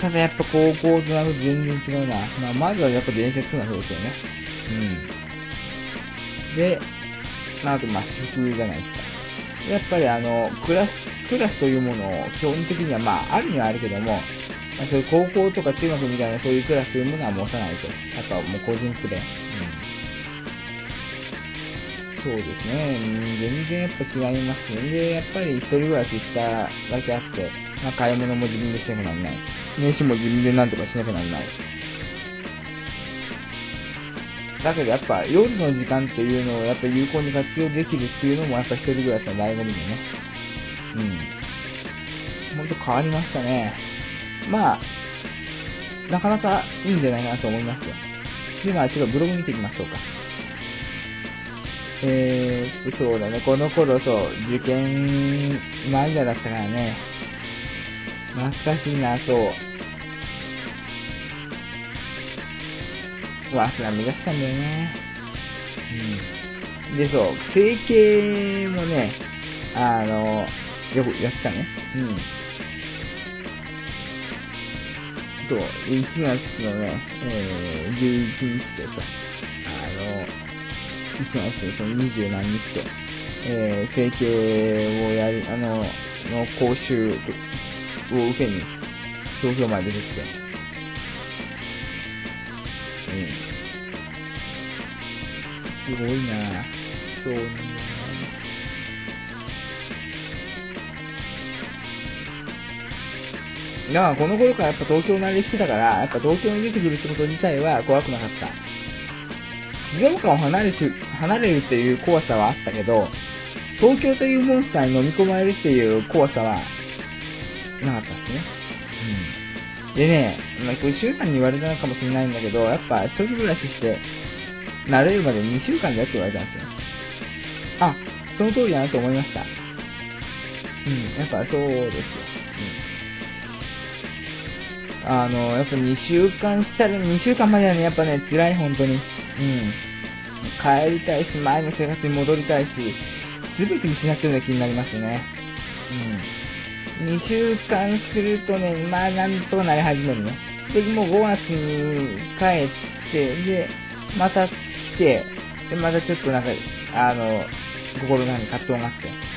ただやっぱ高校となると全然違うな。まあまずはやっぱ伝説なそうですよね。うん。で、まああとまあ私服じゃないですか。やっぱりあの、クラス、クラスというものを基本的にはまああるにはあるけども、まあ、そういう高校とか中学みたいなそういうクラスというものは持たないと。やっぱもう個人プレー。うん。そうですね。全然やっぱ違いますね。で、やっぱり一人暮らししただけあって、まあ買い物も自分でしなきゃならない。飯も自分でなんとかしなきゃならない。だけどやっぱ夜の時間っていうのをやっぱ有効に活用できるっていうのもやっぱ一人暮らしの醍醐味でね。うん。ほんと変わりましたね。まあ、なかなかいいんじゃないかなと思いますよ。で、まあちょっとブログ見ていきましょうか。えーっと、そうだね。この頃そう、受験間際だったからね。懐かしいな、そう。早稲田目指したんだよね。うん。で、そう、整形もね、あの、よくやってたね。うん。そう、1月のね、えー、11日とさ、あの、1月のその20何日と、えー、整形をやり、あの、の講習を受けに、東京まで出てきて、うん。すごいな。そう。なだよなだからこの頃からやっぱ東京慣れしてたから、やっぱ東京に出てくるってこと自体は怖くなかった。静岡を離れて、離れるっていう怖さはあったけど、東京というモンスターに飲み込まれるっていう怖さは、なかったですね。うん。でね、まあ、これ、シュウさんに言われたのかもしれないんだけど、やっぱ、一人暮らしして、慣れるまで2週間だって言われたんですよ。あ、その通りだなと思いました。うん、やっぱそうですよ。あの、やっぱ2週間したら、2週間まではね、やっぱね、辛い、本当に。うん。帰りたいし、前の生活に戻りたいし、すべて失ってるような気になりますね。うん。2週間するとね、まあなんとかなり始めるね。で、もう5月に帰って、で、また来て、で、またちょっとなんか、あの、心の中に葛藤があって。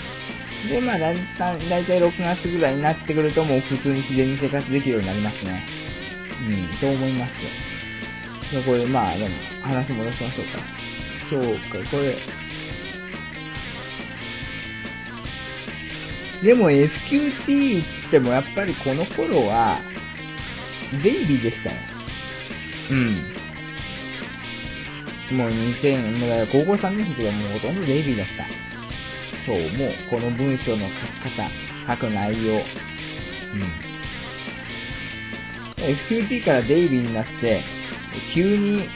で、まあだいたい、6月ぐらいになってくるともう普通に自然に生活できるようになりますね。うん、と思いますよ。でこれ、まあでも、話戻しましょうか。そうか、これ、でも FQT っつってもやっぱりこの頃は、ベイビーでしたね。うん。もう2000、もう高校3年生とかもうほとんどベイビーだった。そう、もうこの文章の書き方、書く内容。うん。FQT からデイビーになって、急に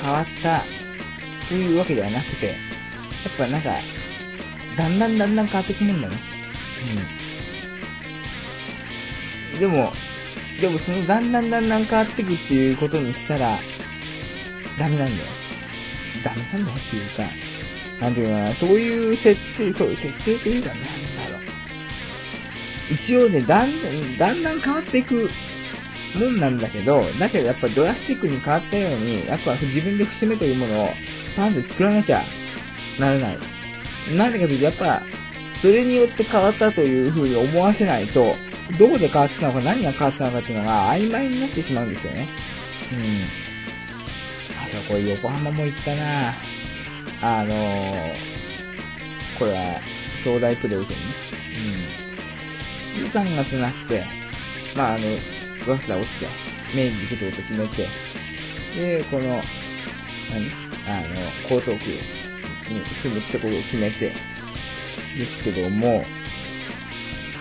変わったというわけではなくて、やっぱなんか、だんだんだんだん変わってくもんだね。うん。でも、でもそのだんだんだんだん変わってくっていうことにしたら、ダメなんだよ。ダメなんだよっていうか、なんていうかな、そういう設定、そういう、設定というか、なんだろう。一応ね、だんだん、だんだん変わっていくもんなんだけど、だけどやっぱドラスティックに変わったように、やっぱ自分で節目というものをパンと作らなきゃならない。なんでかというと、やっぱ、それによって変わったというふうに思わせないと、どこで変わってたのか、何が変わってたのかっていうのが曖昧になってしまうんですよね。うん。あと、これ横浜も行ったなぁあのー、これは、東大プレゼンね。うん。で、3月になって、まあ、あの、早稲田落ちて、明治行くってこと決めて、で、この、何？あの、江東区に住むってことを決めて、ですけども、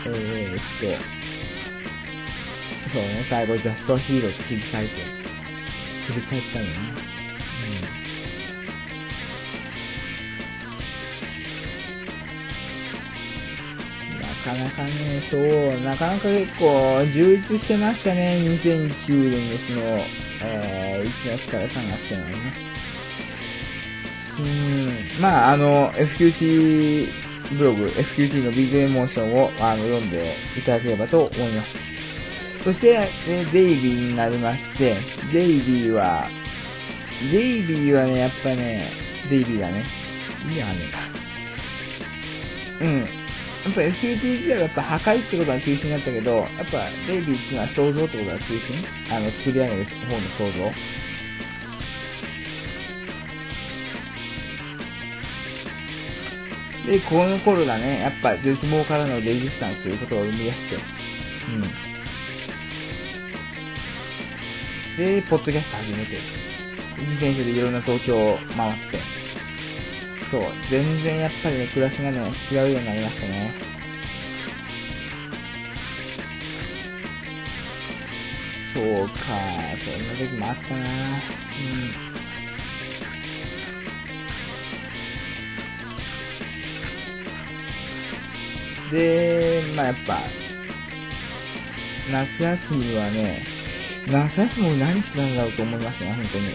えー、っと、そうね、最後、ジャストヒーローって切り替えて、切り替えたのね。なかなかね、そう、なかなか結構充実してましたね、2009年の、えー、1月から3月っていうのね。うーん、まあ、あの、FQT ブログ、FQT のビデオエモーションをあの読んでいただければと思います。そして、えデイビーになりまして、デイビーは、デイビーはね、やっぱね、デイビーだね。いいやねか。うん。やっぱ FQT 自体はやっぱ破壊ってことが中心だったけど、やっぱデイビーっていうのは創造ってことが中心？あの、作り上げる方の創造？で、この頃だね、やっぱ絶望からのレジスタンスということを生み出して、うん。で、ポッドキャスト始めて、自転車でいろんな東京を回って、そう、全然やっぱりね、暮らしがね、違うようになりましたね。そうか、そんな時もあったなうん。で、まあやっぱ、夏休みはね、夏休み何してたんだろうと思いますね、本当に。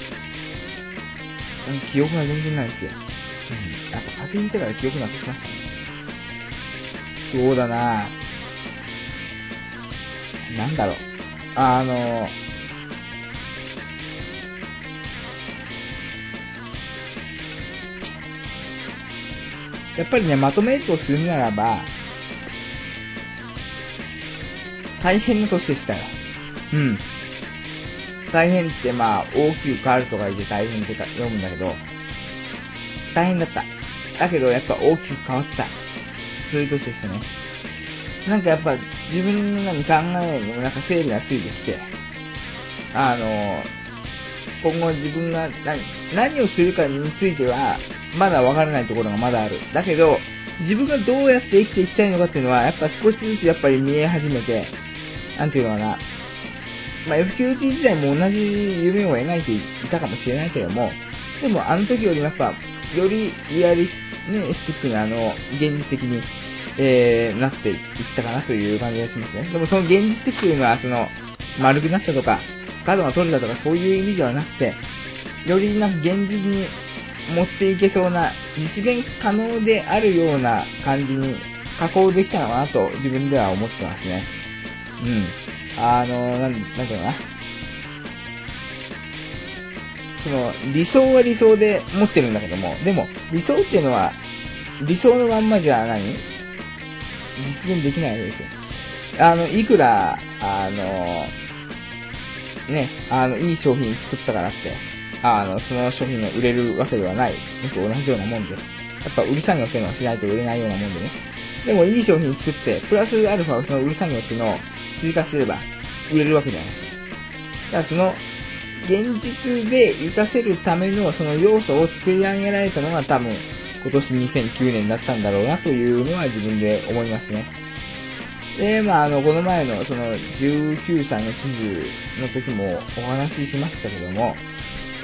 記憶が全然ないですよ。うん。やっぱ風邪ひいたから記憶なくしました。そうだななんだろう。あの、やっぱりね、まとめるとするならば、大変な年でしたよ。うん。大変ってまあ、大きく変わるとか言って大変って読むんだけど、大変だった。だけどやっぱ大きく変わった。そういう年でしたね。なんかやっぱ自分の考えるのもなんか整理がついてきて、あの、今後自分が何何をするかについては、まだわからないところがまだある。だけど、自分がどうやって生きていきたいのかっていうのは、やっぱ少しずつやっぱり見え始めて、なんていうのかな、まあ、FQT 時代も同じ夢を描いていたかもしれないけども、でもあの時よりやっぱ、よりリアリス、ね、エスティックなあの、現実的に、えー、なっていったかなという感じがしますね。でもその現実的というのは、その、丸くなったとか、角が取れたとかそういう意味ではなくて、よりなんか現実に持っていけそうな、実現可能であるような感じに加工できたのかなと自分では思ってますね。うん。あの、なん、なんていうのかな。その、理想は理想で持ってるんだけども、でも、理想っていうのは、理想のまんまじゃ何実現できないわけですよ。あの、いくら、あの、ね、あの、いい商品作ったからって、あの、その商品が売れるわけではないのと同じようなもんで、やっぱ売り作業っていうのをしないと売れないようなもんでね。でもいい商品作って、プラスアルファその売る作業っていうのを追加すれば売れるわけじゃないですか。だからその、現実で活かせるためのその要素を作り上げられたのが多分今年2009年だったんだろうなというのは自分で思いますね。で、まあ、あの、この前のその19歳の地図の時もお話ししましたけども、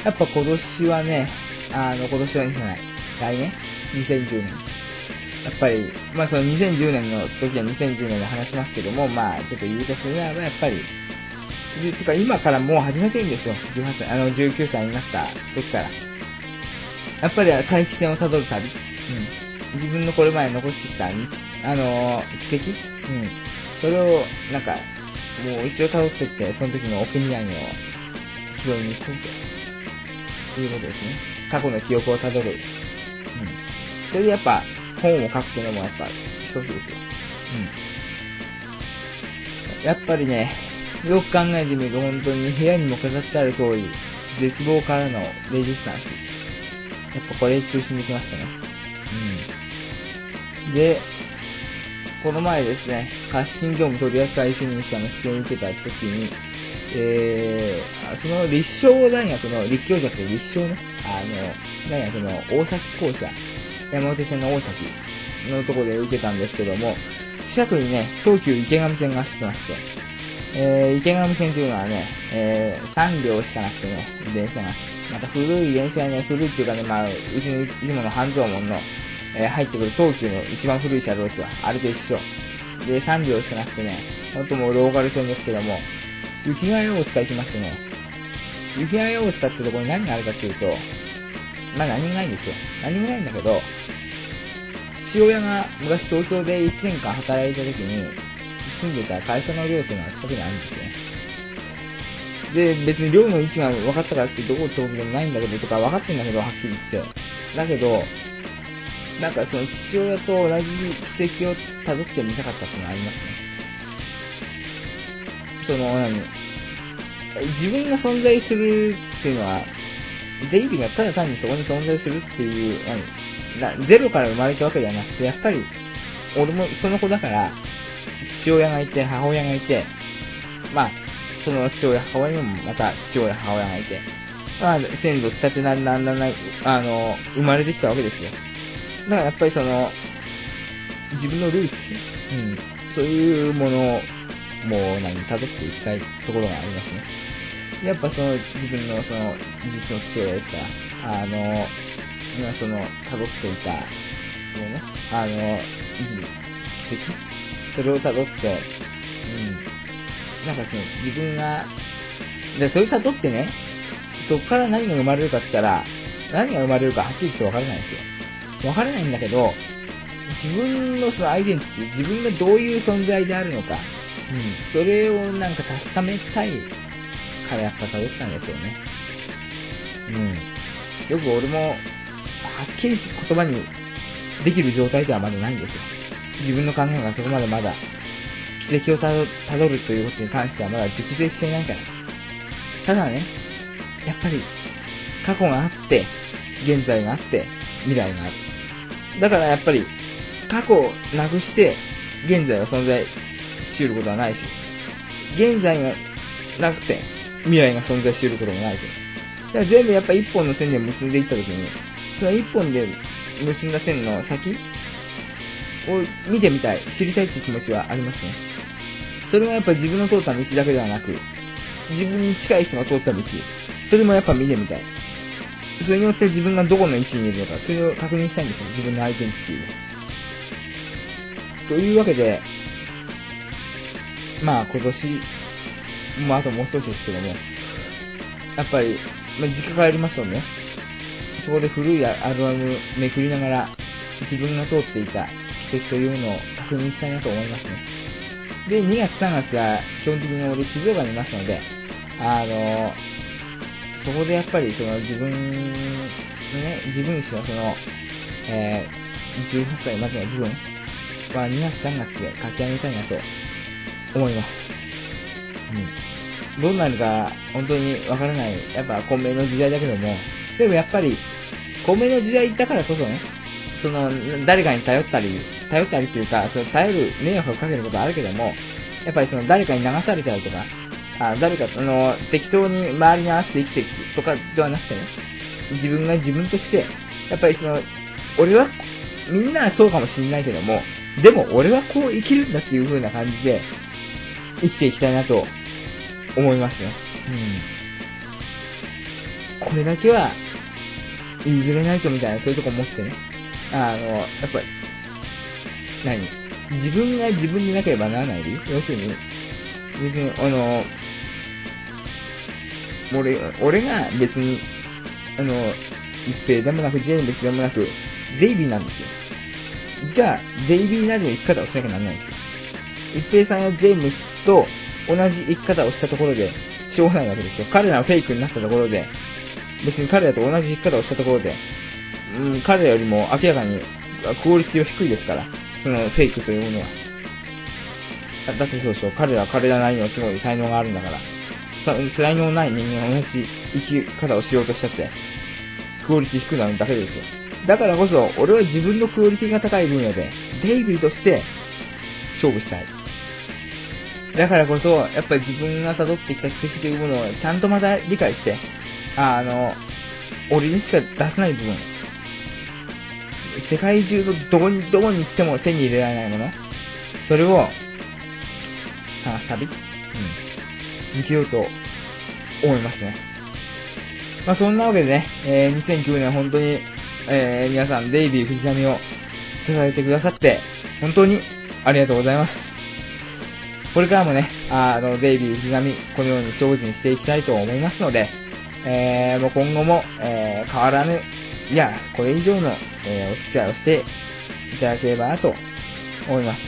やっぱ今年はね、あの、今年はじゃない、来年 ?2010 年。やっぱり、まあその2010年の時は2010年で話しますけども、まあちょっと言うとするならばやっぱり、てか今からもう始めてるんですよ。18歳、あの19歳になった時から。やっぱり大気線をたどる旅。うん。自分のこれまで残してきた、あのー、奇跡うん。それを、なんか、もう一応辿ってって、その時のお国土産を拾いに行くということですね。過去の記憶をたどる。うん。それでやっぱ、本を書くっていうのもやっぱ一つですよ。うん。やっぱりね、よく考えてみると本当に部屋にも飾ってある通り、絶望からのレジスタンス。やっぱこれ中心に来ましたね。うん。で、この前ですね、貸金業務取扱主任者の試験を受けた時に、えー、その立正大学の、立教じゃなくて立正ね、あの、大学の大崎校舎、山手線の大崎のところで受けたんですけども、近くにね、東急池上線が走ってまして、えー、池上線というのはね、えー、3両しかなくてね、電車が。また古い電車ね、古いっていうかね、まあ、うちのいつもの半蔵門の、えー入ってくる東急の一番古い車両ですわ。あれと一緒。で、3両しかなくてね、ほんともうローカル線ですけども、雪ヶ谷大塚行きましてね、雪ヶ谷大塚ってところに何があるかっていうと、まあ何もないんですよ。何もないんだけど、父親が昔東京で1年間働いた時に、住んでた会社の寮っていうのが近くにあるんですよ。で、別に寮の位置が分かったからってどこってことでもないんだけどとか分かってんだけど、はっきり言って。だけど、なんかその父親と同じ軌跡を辿ってみたかったっていうのがありますね。その、何？自分が存在するっていうのは、デイビーがただ単にそこに存在するっていう、何？ゼロから生まれたわけではなくて、やっぱり、俺もその子だから、父親がいて、母親がいて、まあ、その父親、母親にもまた父親、母親がいて、まあ、先祖伝ってなんなんなんなん、あの、生まれてきたわけですよ。だからやっぱりその、自分のルーツ、うん、そういうものを、もう何、辿っていきたいところがありますね。やっぱその、自分のその、実の父親ですから、あの、今その、辿っていた、そのね、あの、奇跡それを辿って、うん、なんかその、自分が、で、それを辿ってね、そこから何が生まれるかって言ったら、何が生まれるかはっきり言って分からないんですよ。分からないんだけど、自分のそのアイデンティティ、自分がどういう存在であるのか、うん、それをなんか確かめたいからやっぱ辿ったんですよね。うん。よく俺も、はっきり言葉にできる状態ではまだないんですよ。自分の考えがそこまでまだ、奇跡をたどるということに関してはまだ熟成していないから。ただね、やっぱり、過去があって、現在があって、未来がある。だからやっぱり、過去をなくして、現在は存在し得ることはないし、現在がなくて、未来が存在し得ることもないし。だから全部やっぱ一本の線で結んでいったときに、その一本で結んだ線の先を見てみたい、知りたいって気持ちはありますね。それはやっぱ自分の通った道だけではなく、自分に近い人が通った道、それもやっぱ見てみたい。それによって自分がどこの位置にいるのか、それを確認したいんですよ、自分のアイデンティティを。というわけで、まあ今年、まああともう少しですけども、やっぱり、まあ、実家帰りますとね、そこで古いアルバムめくりながら、自分が通っていた奇跡というのを確認したいなと思いますね。で、2月3月は基本的に俺静岡にいますので、あの、そこでやっぱりその自分のね、自分史のその、えー、18歳までの部分は2月3月で書き上げたいなと思います。うん。どうなるか本当にわからない、やっぱ混迷の時代だけども、でもやっぱり、混迷の時代だからこそね、その、誰かに頼ったり頼ったりというか、その頼る、迷惑をかけることはあるけども、やっぱりその誰かに流されたりとか、あ誰か、あの、適当に周りに合わせて生きていくとかではなくてね、自分が自分として、やっぱりその、俺は、みんなはそうかもしれないけども、でも俺はこう生きるんだっていう風な感じで、生きていきたいなと思いますね。うん。これだけは、譲れないとみたいな、そういうとこ持ってね。あの、やっぱり、何？自分が自分でなければならない？理由要するに、別に、あの、俺、俺が別に、あの、一平でもなく、ジェームスでもなく、デイビーなんですよ。じゃあ、デイビーなりの生き方をしなきゃならないんですよ。一平さんやジェームスと同じ生き方をしたところで、しょうがないわけですよ。彼らはフェイクになったところで、別に彼らと同じ生き方をしたところで、うん、彼らよりも明らかにクオリティは低いですから、そのフェイクというものは。だってそうでしょ、彼らは彼らなりのすごい才能があるんだから、才能ない人間が同じ生き方をしようとしたって、クオリティ低くなるだけですよ。だからこそ、俺は自分のクオリティが高い分野で、デイビーとして勝負したい。だからこそ、やっぱり自分が辿ってきた奇跡というものをちゃんとまた理解して、あの、俺にしか出せない部分、世界中のどこに、どこに行っても手に入れられないもの、それを探す旅、うん、続けようと思いますね。まあそんなわけでね、えー2009年本当に、えー皆さんデイビー藤波を支えてくださって、本当にありがとうございます。これからもね、あの、デイビー藤波、このように精進していきたいと思いますので、えーもう今後も、えー変わらぬ、いや、これ以上の、えーお付き合いをしていただければなと思います。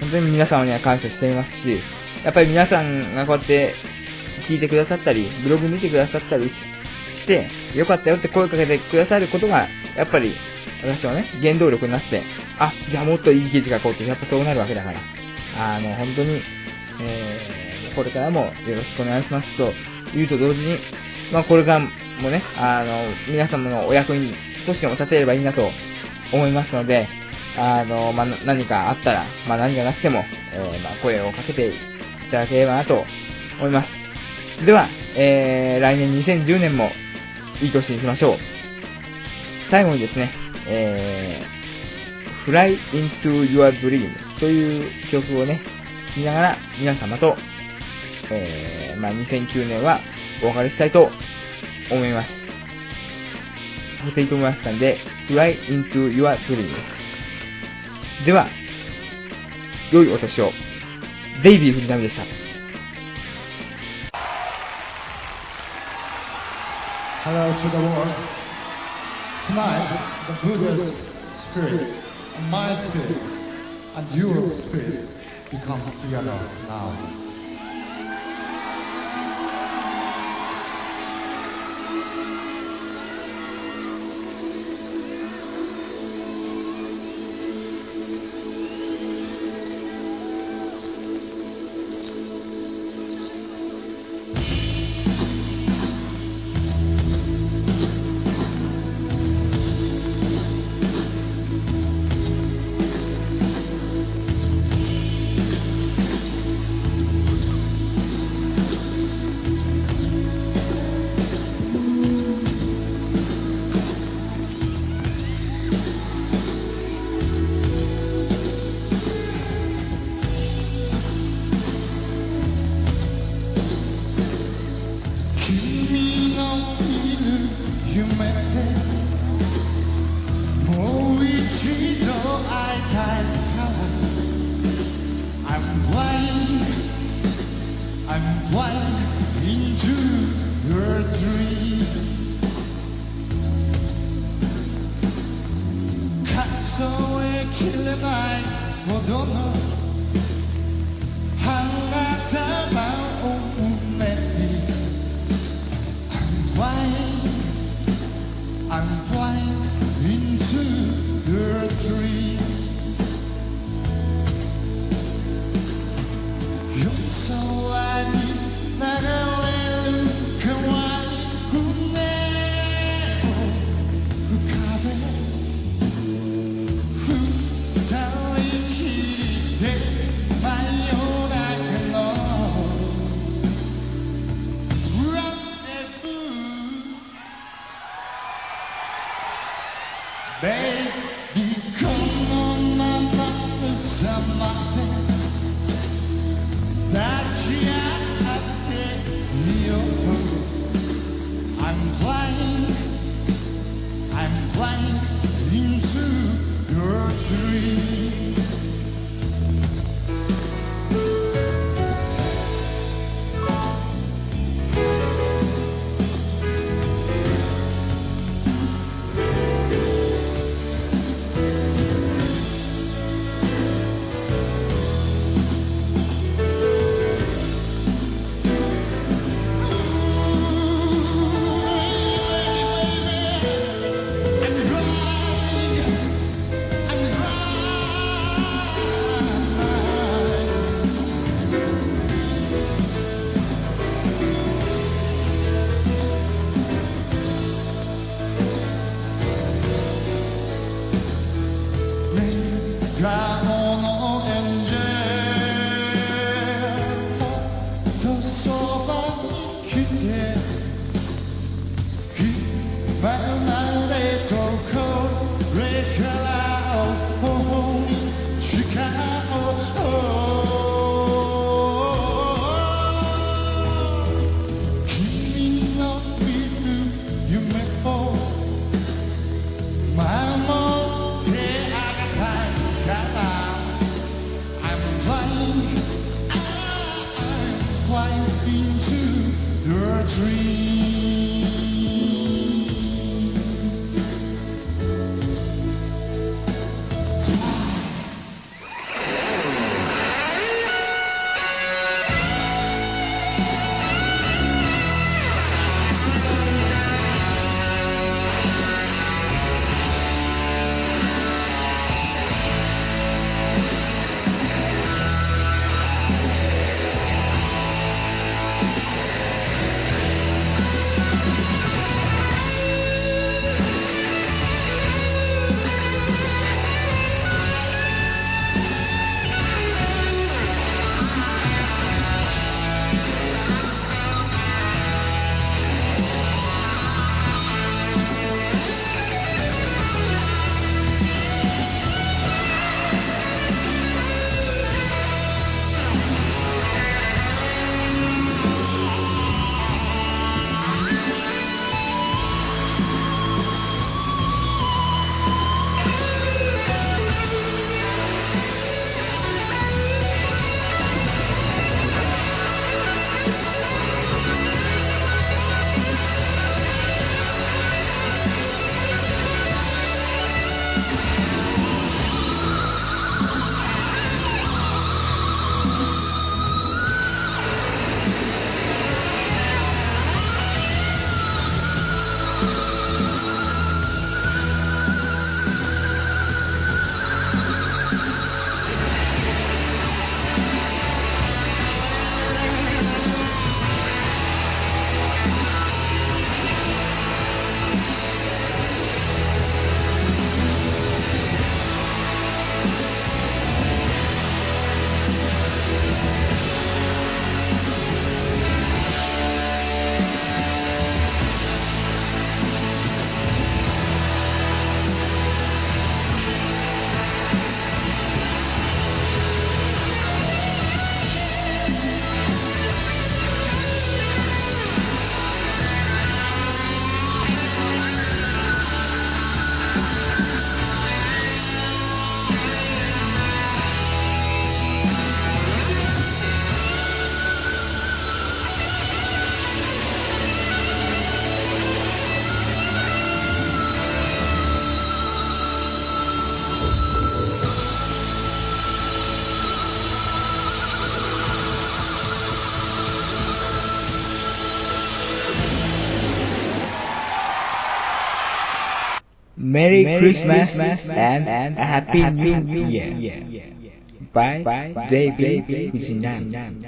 本当に皆様には感謝していますし、やっぱり皆さんがこうやって聞いてくださったり、ブログ見てくださったりしして、よかったよって声かけてくださることが、やっぱり私はね、原動力になって、あ、じゃあもっといい記事書こうって、やっぱそうなるわけだから、あの、本当に、えー、これからもよろしくお願いしますと言うと同時に、まあこれからもね、あの、皆様のお役に少しでも立てればいいなと思いますので、あの、まあ、何かあったら、まあ、何がなくても、えーまあ、声をかけていただければなと思います。では、えー、来年2010年もいい年にしましょう。最後にですね、えー、Fly into Your Dream という曲をね、聴きながら皆様と、えー、まあ、2009年はお別れしたいと思います。ホテイトムワスさんで Fly into Your Dream では、良いお年を。デイビー藤波でした。Hello to the world. Tonight, the Buddha's spirit, and my spirit, and your spirit become together now. Merry, Merry Christmas, Christmas and, and a Happy New Year. Year. bye by David Vizinan.